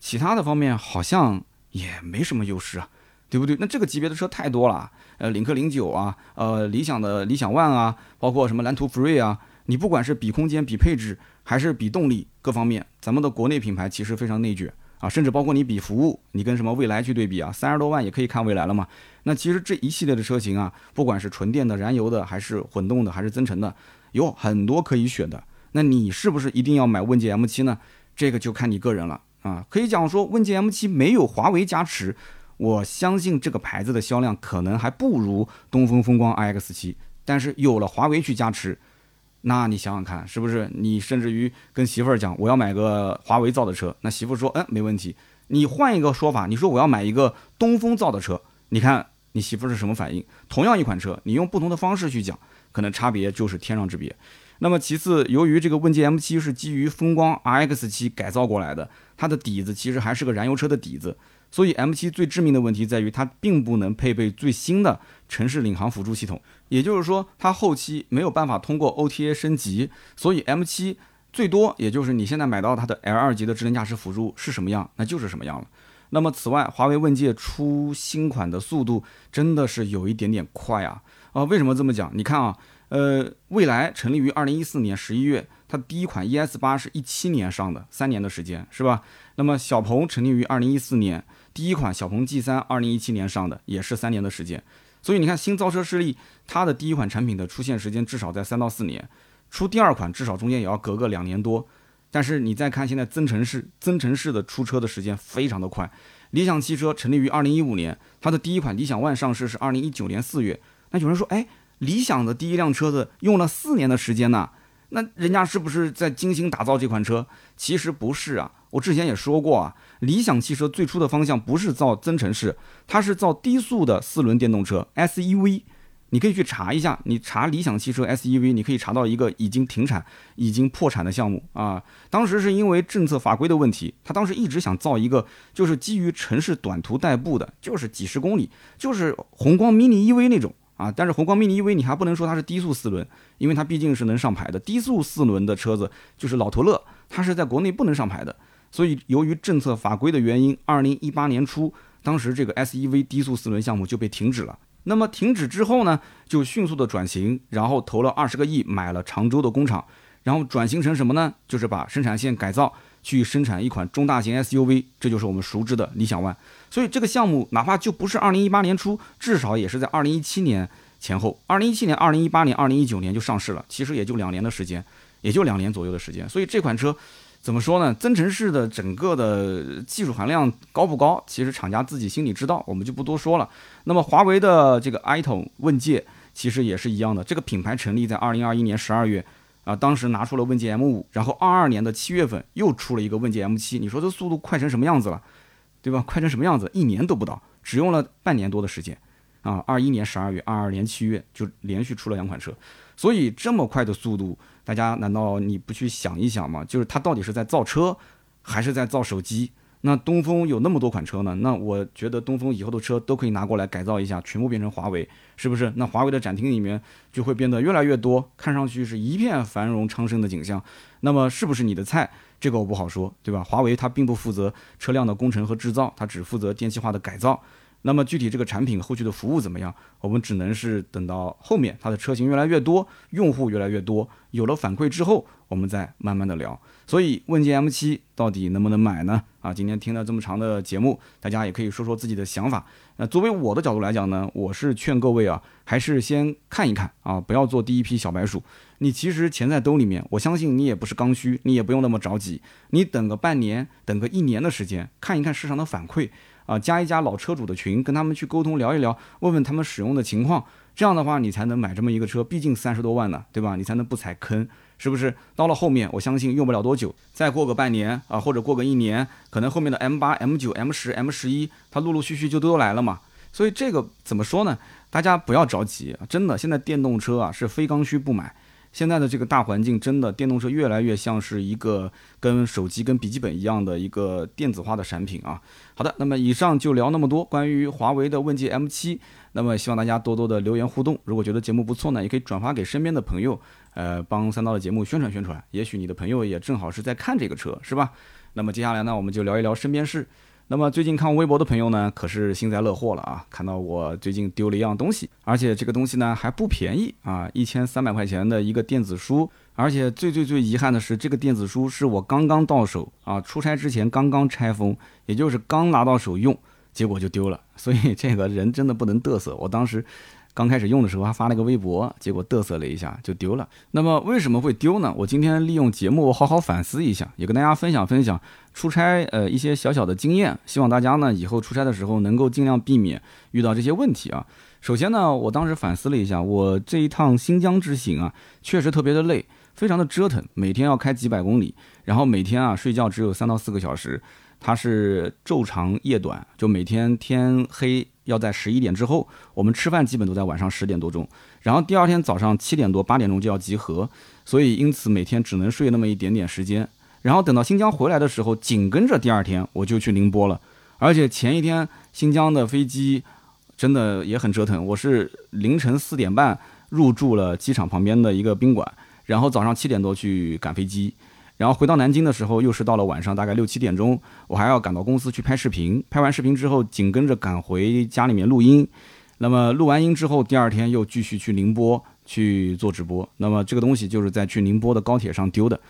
其他的方面好像也没什么优势啊，对不对？那这个级别的车太多了，呃，领克零九啊，呃，理想的理想 ONE 啊，包括什么蓝图 Free 啊，你不管是比空间、比配置，还是比动力各方面，咱们的国内品牌其实非常内卷啊，甚至包括你比服务，你跟什么蔚来去对比啊，三十多万也可以看蔚来了嘛。那其实这一系列的车型啊，不管是纯电的、燃油的，还是混动的，还是增程的，有很多可以选的。那你是不是一定要买问界 M7 呢？这个就看你个人了啊。可以讲说，问界 M7 没有华为加持，我相信这个牌子的销量可能还不如东风风光 iX7。但是有了华为去加持，那你想想看，是不是？你甚至于跟媳妇儿讲，我要买个华为造的车，那媳妇说，嗯，没问题。你换一个说法，你说我要买一个东风造的车，你看你媳妇儿是什么反应？同样一款车，你用不同的方式去讲，可能差别就是天壤之别。那么其次，由于这个问界 M7 是基于风光 RX7 改造过来的，它的底子其实还是个燃油车的底子，所以 M7 最致命的问题在于它并不能配备最新的城市领航辅助系统，也就是说它后期没有办法通过 OTA 升级，所以 M7 最多也就是你现在买到它的 L2 级的智能驾驶辅助是什么样，那就是什么样了。那么此外，华为问界出新款的速度真的是有一点点快啊！啊，为什么这么讲？你看啊。呃，蔚来成立于二零一四年十一月，它第一款 ES 八是一七年上的，三年的时间是吧？那么小鹏成立于二零一四年，第一款小鹏 G 三二零一七年上的，也是三年的时间。所以你看，新造车势力它的第一款产品的出现时间至少在三到四年，出第二款至少中间也要隔个两年多。但是你再看现在增程式，增程式的出车的时间非常的快。理想汽车成立于二零一五年，它的第一款理想 ONE 上市是二零一九年四月。那有人说，哎。理想的第一辆车子用了四年的时间呢，那人家是不是在精心打造这款车？其实不是啊，我之前也说过啊，理想汽车最初的方向不是造增程式，它是造低速的四轮电动车 SUV。你可以去查一下，你查理想汽车 SUV，你可以查到一个已经停产、已经破产的项目啊。当时是因为政策法规的问题，他当时一直想造一个就是基于城市短途代步的，就是几十公里，就是宏光 mini EV 那种。啊，但是宏光 mini EV 你还不能说它是低速四轮，因为它毕竟是能上牌的。低速四轮的车子就是老头乐，它是在国内不能上牌的。所以由于政策法规的原因，二零一八年初，当时这个 SEV 低速四轮项目就被停止了。那么停止之后呢，就迅速的转型，然后投了二十个亿买了常州的工厂，然后转型成什么呢？就是把生产线改造。去生产一款中大型 SUV，这就是我们熟知的理想 ONE。所以这个项目哪怕就不是二零一八年初，至少也是在二零一七年前后。二零一七年、二零一八年、二零一九年就上市了，其实也就两年的时间，也就两年左右的时间。所以这款车怎么说呢？增程式的整个的技术含量高不高？其实厂家自己心里知道，我们就不多说了。那么华为的这个 ito 问界其实也是一样的，这个品牌成立在二零二一年十二月啊，当时拿出了问界 M 五，然后二二年的七月份又出了一个问界 M 七，你说这速度快成什么样子了，对吧？快成什么样子？一年都不到，只用了半年多的时间啊！二一年十二月，二二年七月就连续出了两款车，所以这么快的速度。大家难道你不去想一想吗？就是它到底是在造车，还是在造手机？那东风有那么多款车呢？那我觉得东风以后的车都可以拿过来改造一下，全部变成华为，是不是？那华为的展厅里面就会变得越来越多，看上去是一片繁荣昌盛的景象。那么是不是你的菜？这个我不好说，对吧？华为它并不负责车辆的工程和制造，它只负责电气化的改造。那么具体这个产品后续的服务怎么样？我们只能是等到后面它的车型越来越多，用户越来越多，有了反馈之后，我们再慢慢的聊。所以问界 M7 到底能不能买呢？啊，今天听了这么长的节目，大家也可以说说自己的想法。那作为我的角度来讲呢，我是劝各位啊，还是先看一看啊，不要做第一批小白鼠。你其实钱在兜里面，我相信你也不是刚需，你也不用那么着急，你等个半年，等个一年的时间，看一看市场的反馈。啊，加一加老车主的群，跟他们去沟通聊一聊，问问他们使用的情况，这样的话你才能买这么一个车，毕竟三十多万呢，对吧？你才能不踩坑，是不是？到了后面，我相信用不了多久，再过个半年啊，或者过个一年，可能后面的 M 八、M 九、M 十、M 十一，它陆陆续续就都来了嘛。所以这个怎么说呢？大家不要着急，真的，现在电动车啊是非刚需不买。现在的这个大环境，真的电动车越来越像是一个跟手机、跟笔记本一样的一个电子化的产品啊。好的，那么以上就聊那么多关于华为的问界 M7，那么希望大家多多的留言互动。如果觉得节目不错呢，也可以转发给身边的朋友，呃，帮三刀的节目宣传宣传。也许你的朋友也正好是在看这个车，是吧？那么接下来呢，我们就聊一聊身边事。那么最近看微博的朋友呢，可是幸灾乐祸了啊！看到我最近丢了一样东西，而且这个东西呢还不便宜啊，一千三百块钱的一个电子书，而且最最最遗憾的是，这个电子书是我刚刚到手啊，出差之前刚刚拆封，也就是刚拿到手用，结果就丢了。所以这个人真的不能嘚瑟，我当时。刚开始用的时候还发了个微博，结果嘚瑟了一下就丢了。那么为什么会丢呢？我今天利用节目好好反思一下，也跟大家分享分享出差呃一些小小的经验。希望大家呢以后出差的时候能够尽量避免遇到这些问题啊。首先呢，我当时反思了一下，我这一趟新疆之行啊，确实特别的累，非常的折腾，每天要开几百公里，然后每天啊睡觉只有三到四个小时。它是昼长夜短，就每天天黑要在十一点之后，我们吃饭基本都在晚上十点多钟，然后第二天早上七点多八点钟就要集合，所以因此每天只能睡那么一点点时间。然后等到新疆回来的时候，紧跟着第二天我就去宁波了，而且前一天新疆的飞机真的也很折腾，我是凌晨四点半入住了机场旁边的一个宾馆，然后早上七点多去赶飞机。然后回到南京的时候，又是到了晚上大概六七点钟，我还要赶到公司去拍视频。拍完视频之后，紧跟着赶回家里面录音。那么录完音之后，第二天又继续去宁波去做直播。那么这个东西就是在去宁波的高铁上丢的。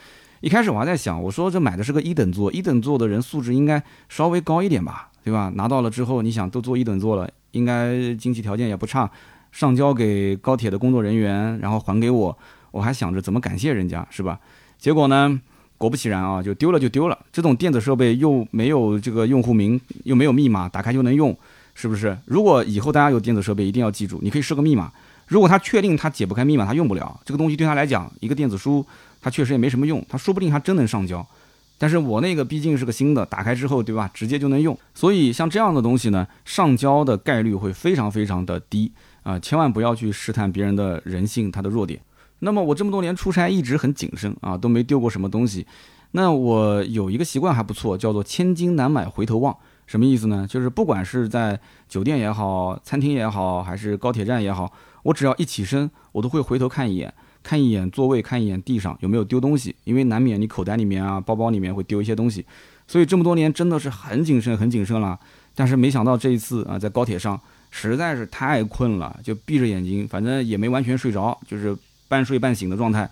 一开始我还在想，我说这买的是个一等座，一等座的人素质应该稍微高一点吧，对吧？拿到了之后，你想都坐一等座了，应该经济条件也不差，上交给高铁的工作人员，然后还给我，我还想着怎么感谢人家，是吧？结果呢？果不其然啊，就丢了就丢了。这种电子设备又没有这个用户名，又没有密码，打开就能用，是不是？如果以后大家有电子设备，一定要记住，你可以设个密码。如果他确定他解不开密码，他用不了这个东西，对他来讲，一个电子书，他确实也没什么用。他说不定他真能上交。但是我那个毕竟是个新的，打开之后，对吧？直接就能用。所以像这样的东西呢，上交的概率会非常非常的低啊！千万不要去试探别人的人性，他的弱点。那么我这么多年出差一直很谨慎啊，都没丢过什么东西。那我有一个习惯还不错，叫做千金难买回头望。什么意思呢？就是不管是在酒店也好，餐厅也好，还是高铁站也好，我只要一起身，我都会回头看一眼，看一眼座位，看一眼地上有没有丢东西，因为难免你口袋里面啊、包包里面会丢一些东西。所以这么多年真的是很谨慎、很谨慎了。但是没想到这一次啊，在高铁上实在是太困了，就闭着眼睛，反正也没完全睡着，就是。半睡半醒的状态，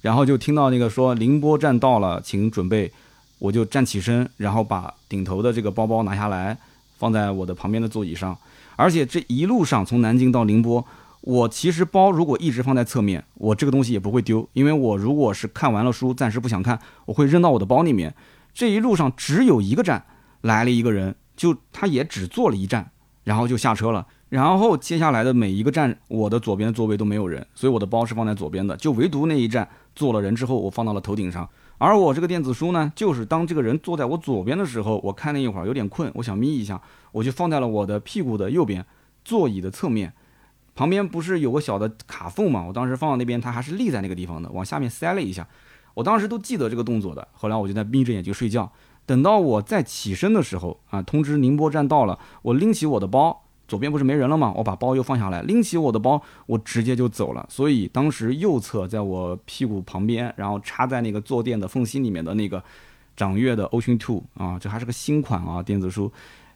然后就听到那个说宁波站到了，请准备。我就站起身，然后把顶头的这个包包拿下来，放在我的旁边的座椅上。而且这一路上从南京到宁波，我其实包如果一直放在侧面，我这个东西也不会丢，因为我如果是看完了书，暂时不想看，我会扔到我的包里面。这一路上只有一个站来了一个人，就他也只坐了一站，然后就下车了。然后接下来的每一个站，我的左边座位都没有人，所以我的包是放在左边的，就唯独那一站坐了人之后，我放到了头顶上。而我这个电子书呢，就是当这个人坐在我左边的时候，我看了一会儿有点困，我想眯一下，我就放在了我的屁股的右边，座椅的侧面，旁边不是有个小的卡缝嘛？我当时放到那边，它还是立在那个地方的，往下面塞了一下，我当时都记得这个动作的。后来我就在眯着眼睛睡觉，等到我再起身的时候啊，通知宁波站到了，我拎起我的包。左边不是没人了吗？我把包又放下来，拎起我的包，我直接就走了。所以当时右侧在我屁股旁边，然后插在那个坐垫的缝隙里面的那个掌阅的 Ocean Two 啊，这还是个新款啊，电子书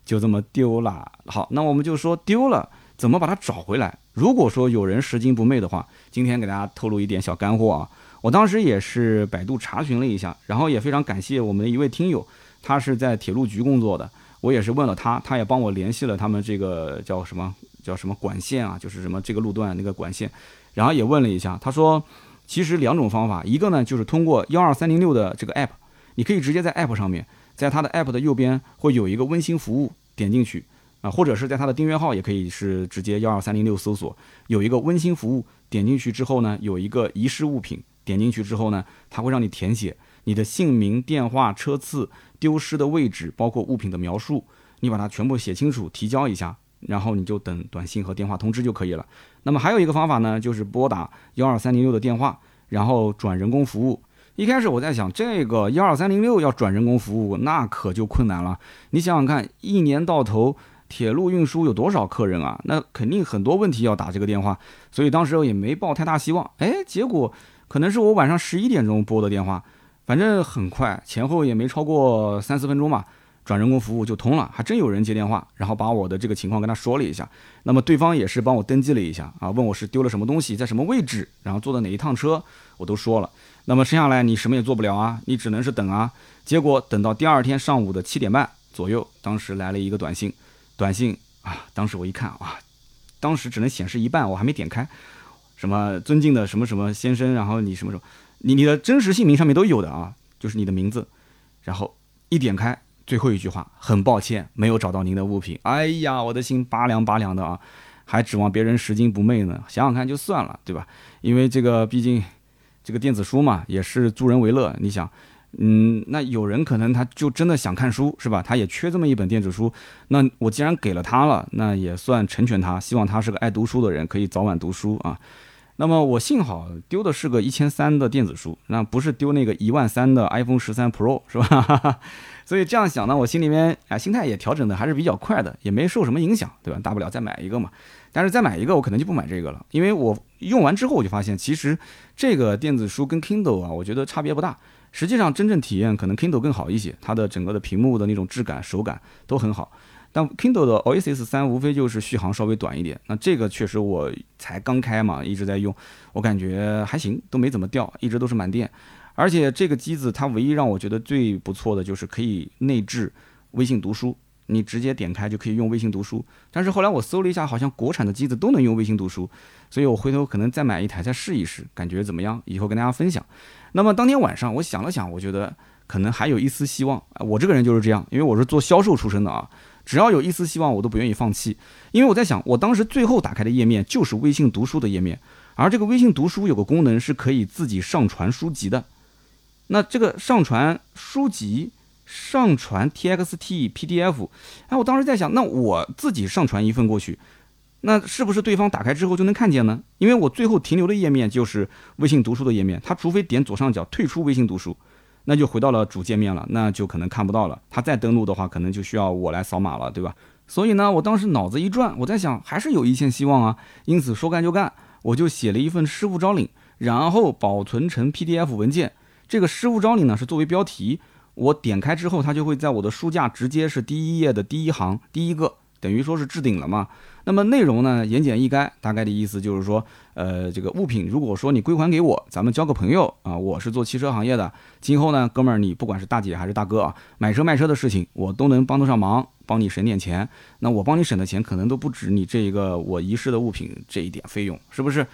就这么丢了。好，那我们就说丢了，怎么把它找回来？如果说有人拾金不昧的话，今天给大家透露一点小干货啊。我当时也是百度查询了一下，然后也非常感谢我们的一位听友，他是在铁路局工作的。我也是问了他，他也帮我联系了他们这个叫什么叫什么管线啊，就是什么这个路段那个管线，然后也问了一下，他说其实两种方法，一个呢就是通过幺二三零六的这个 app，你可以直接在 app 上面，在它的 app 的右边会有一个温馨服务，点进去啊，或者是在它的订阅号也可以是直接幺二三零六搜索，有一个温馨服务，点进去之后呢，有一个遗失物品，点进去之后呢，它会让你填写你的姓名、电话、车次。丢失的位置，包括物品的描述，你把它全部写清楚，提交一下，然后你就等短信和电话通知就可以了。那么还有一个方法呢，就是拨打幺二三零六的电话，然后转人工服务。一开始我在想，这个幺二三零六要转人工服务，那可就困难了。你想想看，一年到头铁路运输有多少客人啊？那肯定很多问题要打这个电话，所以当时也没抱太大希望。哎，结果可能是我晚上十一点钟拨的电话。反正很快，前后也没超过三四分钟吧，转人工服务就通了，还真有人接电话，然后把我的这个情况跟他说了一下。那么对方也是帮我登记了一下啊，问我是丢了什么东西，在什么位置，然后坐的哪一趟车，我都说了。那么剩下来你什么也做不了啊，你只能是等啊。结果等到第二天上午的七点半左右，当时来了一个短信，短信啊，当时我一看啊，当时只能显示一半，我还没点开，什么尊敬的什么什么先生，然后你什么什么。你你的真实姓名上面都有的啊，就是你的名字，然后一点开最后一句话，很抱歉没有找到您的物品。哎呀，我的心拔凉拔凉的啊，还指望别人拾金不昧呢？想想看就算了，对吧？因为这个毕竟这个电子书嘛，也是助人为乐。你想，嗯，那有人可能他就真的想看书，是吧？他也缺这么一本电子书，那我既然给了他了，那也算成全他，希望他是个爱读书的人，可以早晚读书啊。那么我幸好丢的是个一千三的电子书，那不是丢那个一万三的 iPhone 十三 Pro 是吧？所以这样想呢，我心里面啊心态也调整的还是比较快的，也没受什么影响，对吧？大不了再买一个嘛。但是再买一个，我可能就不买这个了，因为我用完之后我就发现，其实这个电子书跟 Kindle 啊，我觉得差别不大。实际上真正体验可能 Kindle 更好一些，它的整个的屏幕的那种质感、手感都很好。但 Kindle 的 Oasis 三无非就是续航稍微短一点，那这个确实我才刚开嘛，一直在用，我感觉还行，都没怎么掉，一直都是满电。而且这个机子它唯一让我觉得最不错的就是可以内置微信读书，你直接点开就可以用微信读书。但是后来我搜了一下，好像国产的机子都能用微信读书，所以我回头可能再买一台再试一试，感觉怎么样？以后跟大家分享。那么当天晚上我想了想，我觉得可能还有一丝希望。我这个人就是这样，因为我是做销售出身的啊。只要有一丝希望，我都不愿意放弃，因为我在想，我当时最后打开的页面就是微信读书的页面，而这个微信读书有个功能是可以自己上传书籍的。那这个上传书籍、上传 TXT、PDF，哎，我当时在想，那我自己上传一份过去，那是不是对方打开之后就能看见呢？因为我最后停留的页面就是微信读书的页面，他除非点左上角退出微信读书。那就回到了主界面了，那就可能看不到了。他再登录的话，可能就需要我来扫码了，对吧？所以呢，我当时脑子一转，我在想，还是有一线希望啊。因此说干就干，我就写了一份师傅招领，然后保存成 PDF 文件。这个师傅招领呢是作为标题，我点开之后，它就会在我的书架直接是第一页的第一行第一个。等于说是置顶了嘛？那么内容呢？言简意赅，大概的意思就是说，呃，这个物品如果说你归还给我，咱们交个朋友啊。我是做汽车行业的，今后呢，哥们儿，你不管是大姐还是大哥啊，买车卖车的事情，我都能帮得上忙。帮你省点钱。那我帮你省的钱可能都不止你这一个我遗失的物品这一点费用，是不是？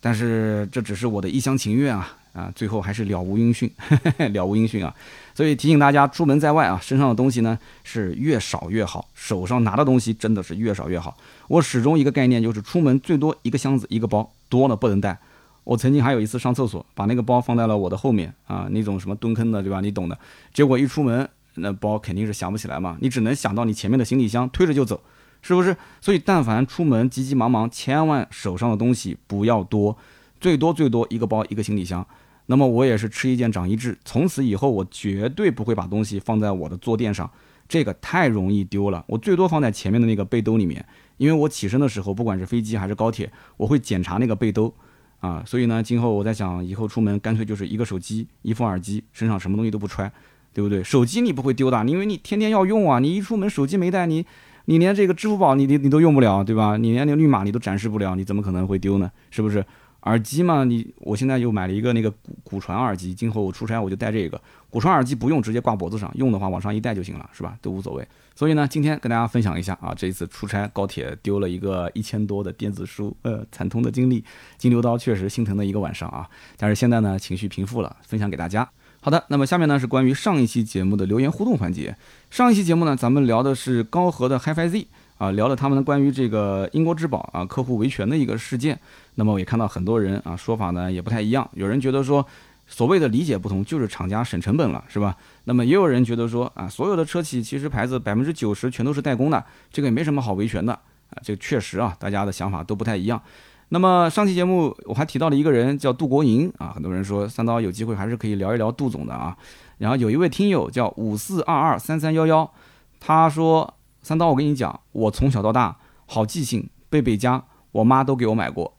但是这只是我的一厢情愿啊啊，最后还是了无音讯，了无音讯啊。所以提醒大家，出门在外啊，身上的东西呢是越少越好，手上拿的东西真的是越少越好。我始终一个概念就是，出门最多一个箱子一个包，多了不能带。我曾经还有一次上厕所，把那个包放在了我的后面啊，那种什么蹲坑的，对吧？你懂的。结果一出门，那包肯定是想不起来嘛，你只能想到你前面的行李箱，推着就走，是不是？所以但凡出门急急忙忙，千万手上的东西不要多，最多最多一个包一个行李箱。那么我也是吃一堑长一智，从此以后我绝对不会把东西放在我的坐垫上，这个太容易丢了。我最多放在前面的那个背兜里面，因为我起身的时候，不管是飞机还是高铁，我会检查那个背兜。啊，所以呢，今后我在想，以后出门干脆就是一个手机，一副耳机，身上什么东西都不揣，对不对？手机你不会丢的，因为你天天要用啊。你一出门手机没带，你你连这个支付宝你你你都用不了，对吧？你连那个绿码你都展示不了，你怎么可能会丢呢？是不是？耳机嘛，你我现在又买了一个那个骨骨传耳机，今后出差我就带这个骨传耳机，不用直接挂脖子上，用的话往上一戴就行了，是吧？都无所谓。所以呢，今天跟大家分享一下啊，这一次出差高铁丢了一个一 千多的电子书，呃，惨痛的经历。金牛刀确实心疼的一个晚上啊，但是现在呢，情绪平复了，分享给大家。好的，那么下面呢是关于上一期节目的留言互动环节。上一期节目呢，咱们聊的是高和的 HiFi Z 啊，聊了他们关于这个英国之宝啊客户维权的一个事件。那么我也看到很多人啊说法呢也不太一样，有人觉得说所谓的理解不同就是厂家省成本了，是吧？那么也有人觉得说啊，所有的车企其实牌子百分之九十全都是代工的，这个也没什么好维权的啊。这个确实啊，大家的想法都不太一样。那么上期节目我还提到了一个人叫杜国营啊，很多人说三刀有机会还是可以聊一聊杜总的啊。然后有一位听友叫五四二二三三幺幺，他说三刀我跟你讲，我从小到大好记性，背背佳我妈都给我买过，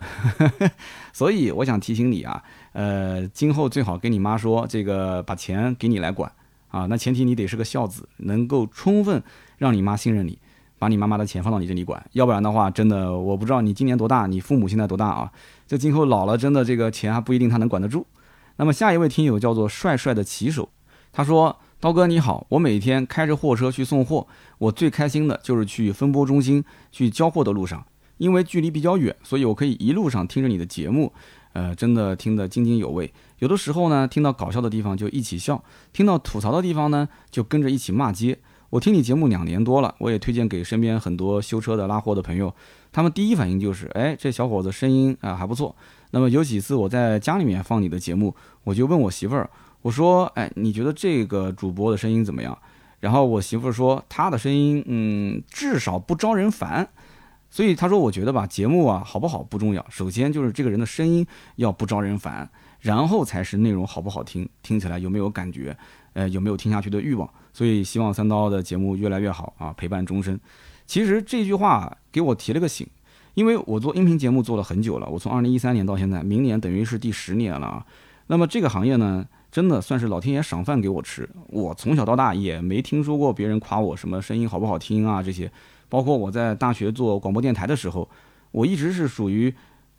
所以我想提醒你啊。呃，今后最好跟你妈说，这个把钱给你来管啊。那前提你得是个孝子，能够充分让你妈信任你，把你妈妈的钱放到你这里管。要不然的话，真的我不知道你今年多大，你父母现在多大啊？这今后老了，真的这个钱还不一定他能管得住。那么下一位听友叫做帅帅的骑手，他说：刀哥你好，我每天开着货车去送货，我最开心的就是去分拨中心去交货的路上，因为距离比较远，所以我可以一路上听着你的节目。呃，真的听得津津有味。有的时候呢，听到搞笑的地方就一起笑，听到吐槽的地方呢，就跟着一起骂街。我听你节目两年多了，我也推荐给身边很多修车的、拉货的朋友。他们第一反应就是，哎，这小伙子声音啊还不错。那么有几次我在家里面放你的节目，我就问我媳妇儿，我说，哎，你觉得这个主播的声音怎么样？然后我媳妇儿说，他的声音，嗯，至少不招人烦。所以他说，我觉得吧，节目啊好不好不重要，首先就是这个人的声音要不招人烦，然后才是内容好不好听，听起来有没有感觉，呃，有没有听下去的欲望。所以希望三刀的节目越来越好啊，陪伴终身。其实这句话给我提了个醒，因为我做音频节目做了很久了，我从二零一三年到现在，明年等于是第十年了啊。那么这个行业呢，真的算是老天爷赏饭给我吃。我从小到大也没听说过别人夸我什么声音好不好听啊这些。包括我在大学做广播电台的时候，我一直是属于，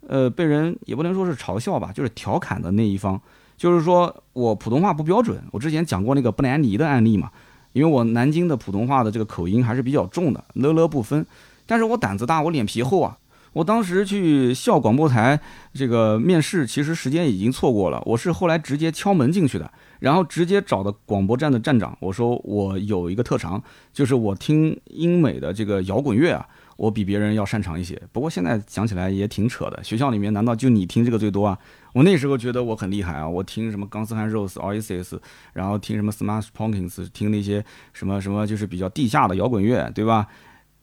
呃，被人也不能说是嘲笑吧，就是调侃的那一方。就是说我普通话不标准，我之前讲过那个布兰妮的案例嘛，因为我南京的普通话的这个口音还是比较重的，了了不分。但是我胆子大，我脸皮厚啊。我当时去校广播台这个面试，其实时间已经错过了，我是后来直接敲门进去的。然后直接找的广播站的站长，我说我有一个特长，就是我听英美的这个摇滚乐啊，我比别人要擅长一些。不过现在想起来也挺扯的，学校里面难道就你听这个最多啊？我那时候觉得我很厉害啊，我听什么钢丝汗 Rose、Oasis，然后听什么 Smash Pumpkins，听那些什么什么就是比较地下的摇滚乐，对吧？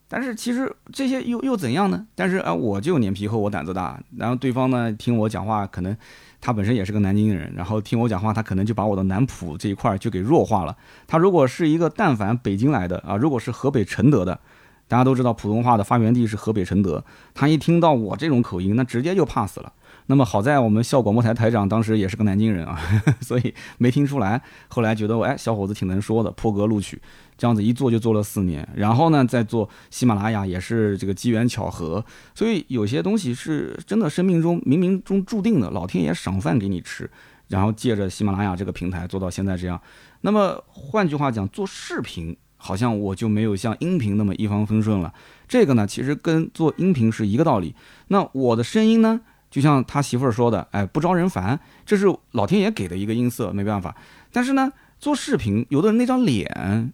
但是其实这些又又怎样呢？但是啊，我就脸皮厚，我胆子大，然后对方呢听我讲话可能。他本身也是个南京人，然后听我讲话，他可能就把我的南普这一块就给弱化了。他如果是一个但凡北京来的啊，如果是河北承德的，大家都知道普通话的发源地是河北承德，他一听到我这种口音，那直接就怕死了。那么好在我们校广播台台长当时也是个南京人啊，所以没听出来。后来觉得我哎小伙子挺能说的，破格录取。这样子一做就做了四年，然后呢再做喜马拉雅也是这个机缘巧合。所以有些东西是真的生命中冥冥中注定的，老天爷赏饭给你吃。然后借着喜马拉雅这个平台做到现在这样。那么换句话讲，做视频好像我就没有像音频那么一帆风顺了。这个呢，其实跟做音频是一个道理。那我的声音呢，就像他媳妇儿说的，哎，不招人烦，这是老天爷给的一个音色，没办法。但是呢，做视频，有的人那张脸，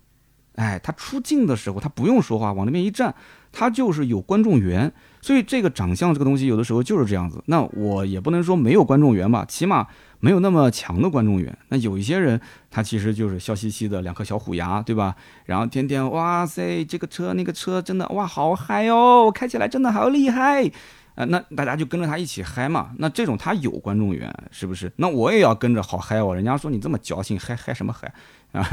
哎，他出镜的时候他不用说话，往那边一站，他就是有观众缘。所以这个长相这个东西，有的时候就是这样子。那我也不能说没有观众缘吧，起码没有那么强的观众缘。那有一些人，他其实就是笑嘻嘻的两颗小虎牙，对吧？然后天天哇塞，这个车那个车真的哇好嗨哦，开起来真的好厉害。呃，那大家就跟着他一起嗨嘛。那这种他有观众缘，是不是？那我也要跟着好嗨哦。人家说你这么矫情，嗨嗨什么嗨啊？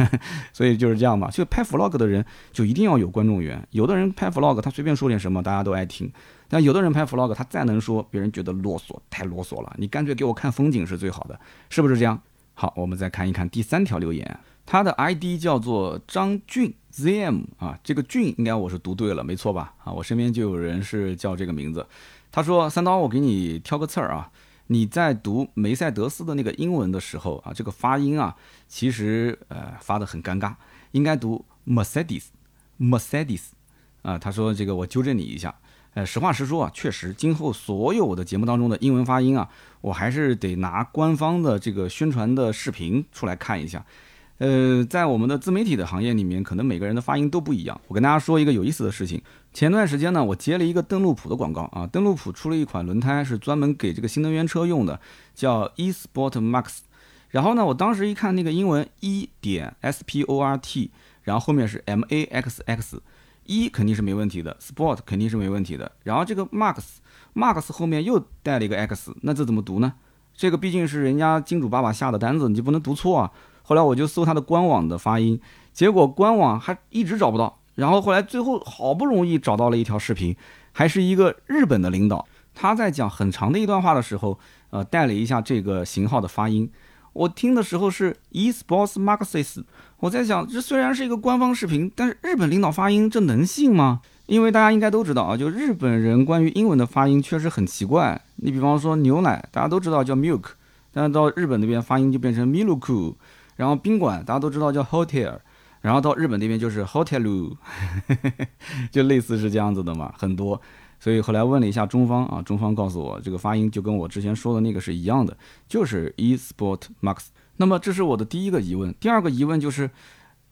所以就是这样嘛。就拍 vlog 的人就一定要有观众缘。有的人拍 vlog，他随便说点什么，大家都爱听。但有的人拍 vlog，他再能说，别人觉得啰嗦，太啰嗦了。你干脆给我看风景是最好的，是不是这样？好，我们再看一看第三条留言，他的 ID 叫做张俊 ZM 啊，这个俊应该我是读对了，没错吧？啊，我身边就有人是叫这个名字。他说：“三刀，我给你挑个刺儿啊！你在读梅赛德斯的那个英文的时候啊，这个发音啊，其实呃发的很尴尬，应该读 Mercedes，Mercedes 啊。”他说：“这个我纠正你一下。呃，实话实说啊，确实，今后所有的节目当中的英文发音啊，我还是得拿官方的这个宣传的视频出来看一下。”呃，在我们的自媒体的行业里面，可能每个人的发音都不一样。我跟大家说一个有意思的事情。前段时间呢，我接了一个邓禄普的广告啊，邓禄普出了一款轮胎，是专门给这个新能源车用的，叫 eSport Max。然后呢，我当时一看那个英文 E 点 S P O R T，然后后面是 M A X X，E 肯定是没问题的，Sport 肯定是没问题的。然后这个 Max，Max 后面又带了一个 X，那这怎么读呢？这个毕竟是人家金主爸爸下的单子，你就不能读错啊。后来我就搜它的官网的发音，结果官网还一直找不到。然后后来最后好不容易找到了一条视频，还是一个日本的领导，他在讲很长的一段话的时候，呃，带了一下这个型号的发音。我听的时候是 eSports Maxis，我在想，这虽然是一个官方视频，但是日本领导发音这能信吗？因为大家应该都知道啊，就日本人关于英文的发音确实很奇怪。你比方说牛奶，大家都知道叫 milk，但是到日本那边发音就变成 milk。然后宾馆大家都知道叫 hotel，然后到日本那边就是 hotel，就类似是这样子的嘛，很多。所以后来问了一下中方啊，中方告诉我这个发音就跟我之前说的那个是一样的，就是 eSport Max。那么这是我的第一个疑问，第二个疑问就是，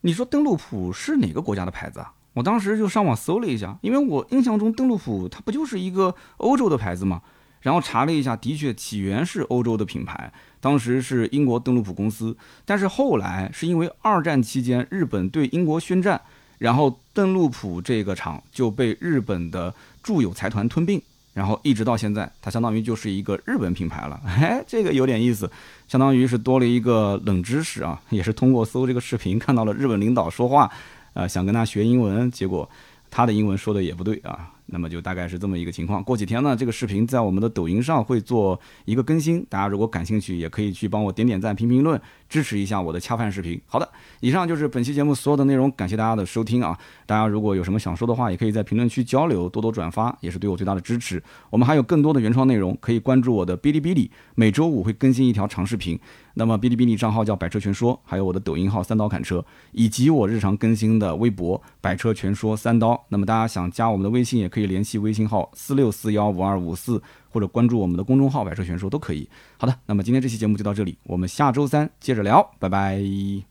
你说登禄普是哪个国家的牌子啊？我当时就上网搜了一下，因为我印象中登禄普它不就是一个欧洲的牌子吗？然后查了一下，的确起源是欧洲的品牌。当时是英国邓禄普公司，但是后来是因为二战期间日本对英国宣战，然后邓禄普这个厂就被日本的住友财团吞并，然后一直到现在，它相当于就是一个日本品牌了。哎，这个有点意思，相当于是多了一个冷知识啊，也是通过搜这个视频看到了日本领导说话，呃，想跟他学英文，结果他的英文说的也不对啊。那么就大概是这么一个情况。过几天呢，这个视频在我们的抖音上会做一个更新，大家如果感兴趣，也可以去帮我点点赞、评评论，支持一下我的恰饭视频。好的，以上就是本期节目所有的内容，感谢大家的收听啊！大家如果有什么想说的话，也可以在评论区交流，多多转发，也是对我最大的支持。我们还有更多的原创内容，可以关注我的哔哩哔哩，每周五会更新一条长视频。那么哔哩哔哩账号叫百车全说，还有我的抖音号三刀砍车，以及我日常更新的微博百车全说三刀。那么大家想加我们的微信，也可以联系微信号四六四幺五二五四，或者关注我们的公众号百车全说都可以。好的，那么今天这期节目就到这里，我们下周三接着聊，拜拜。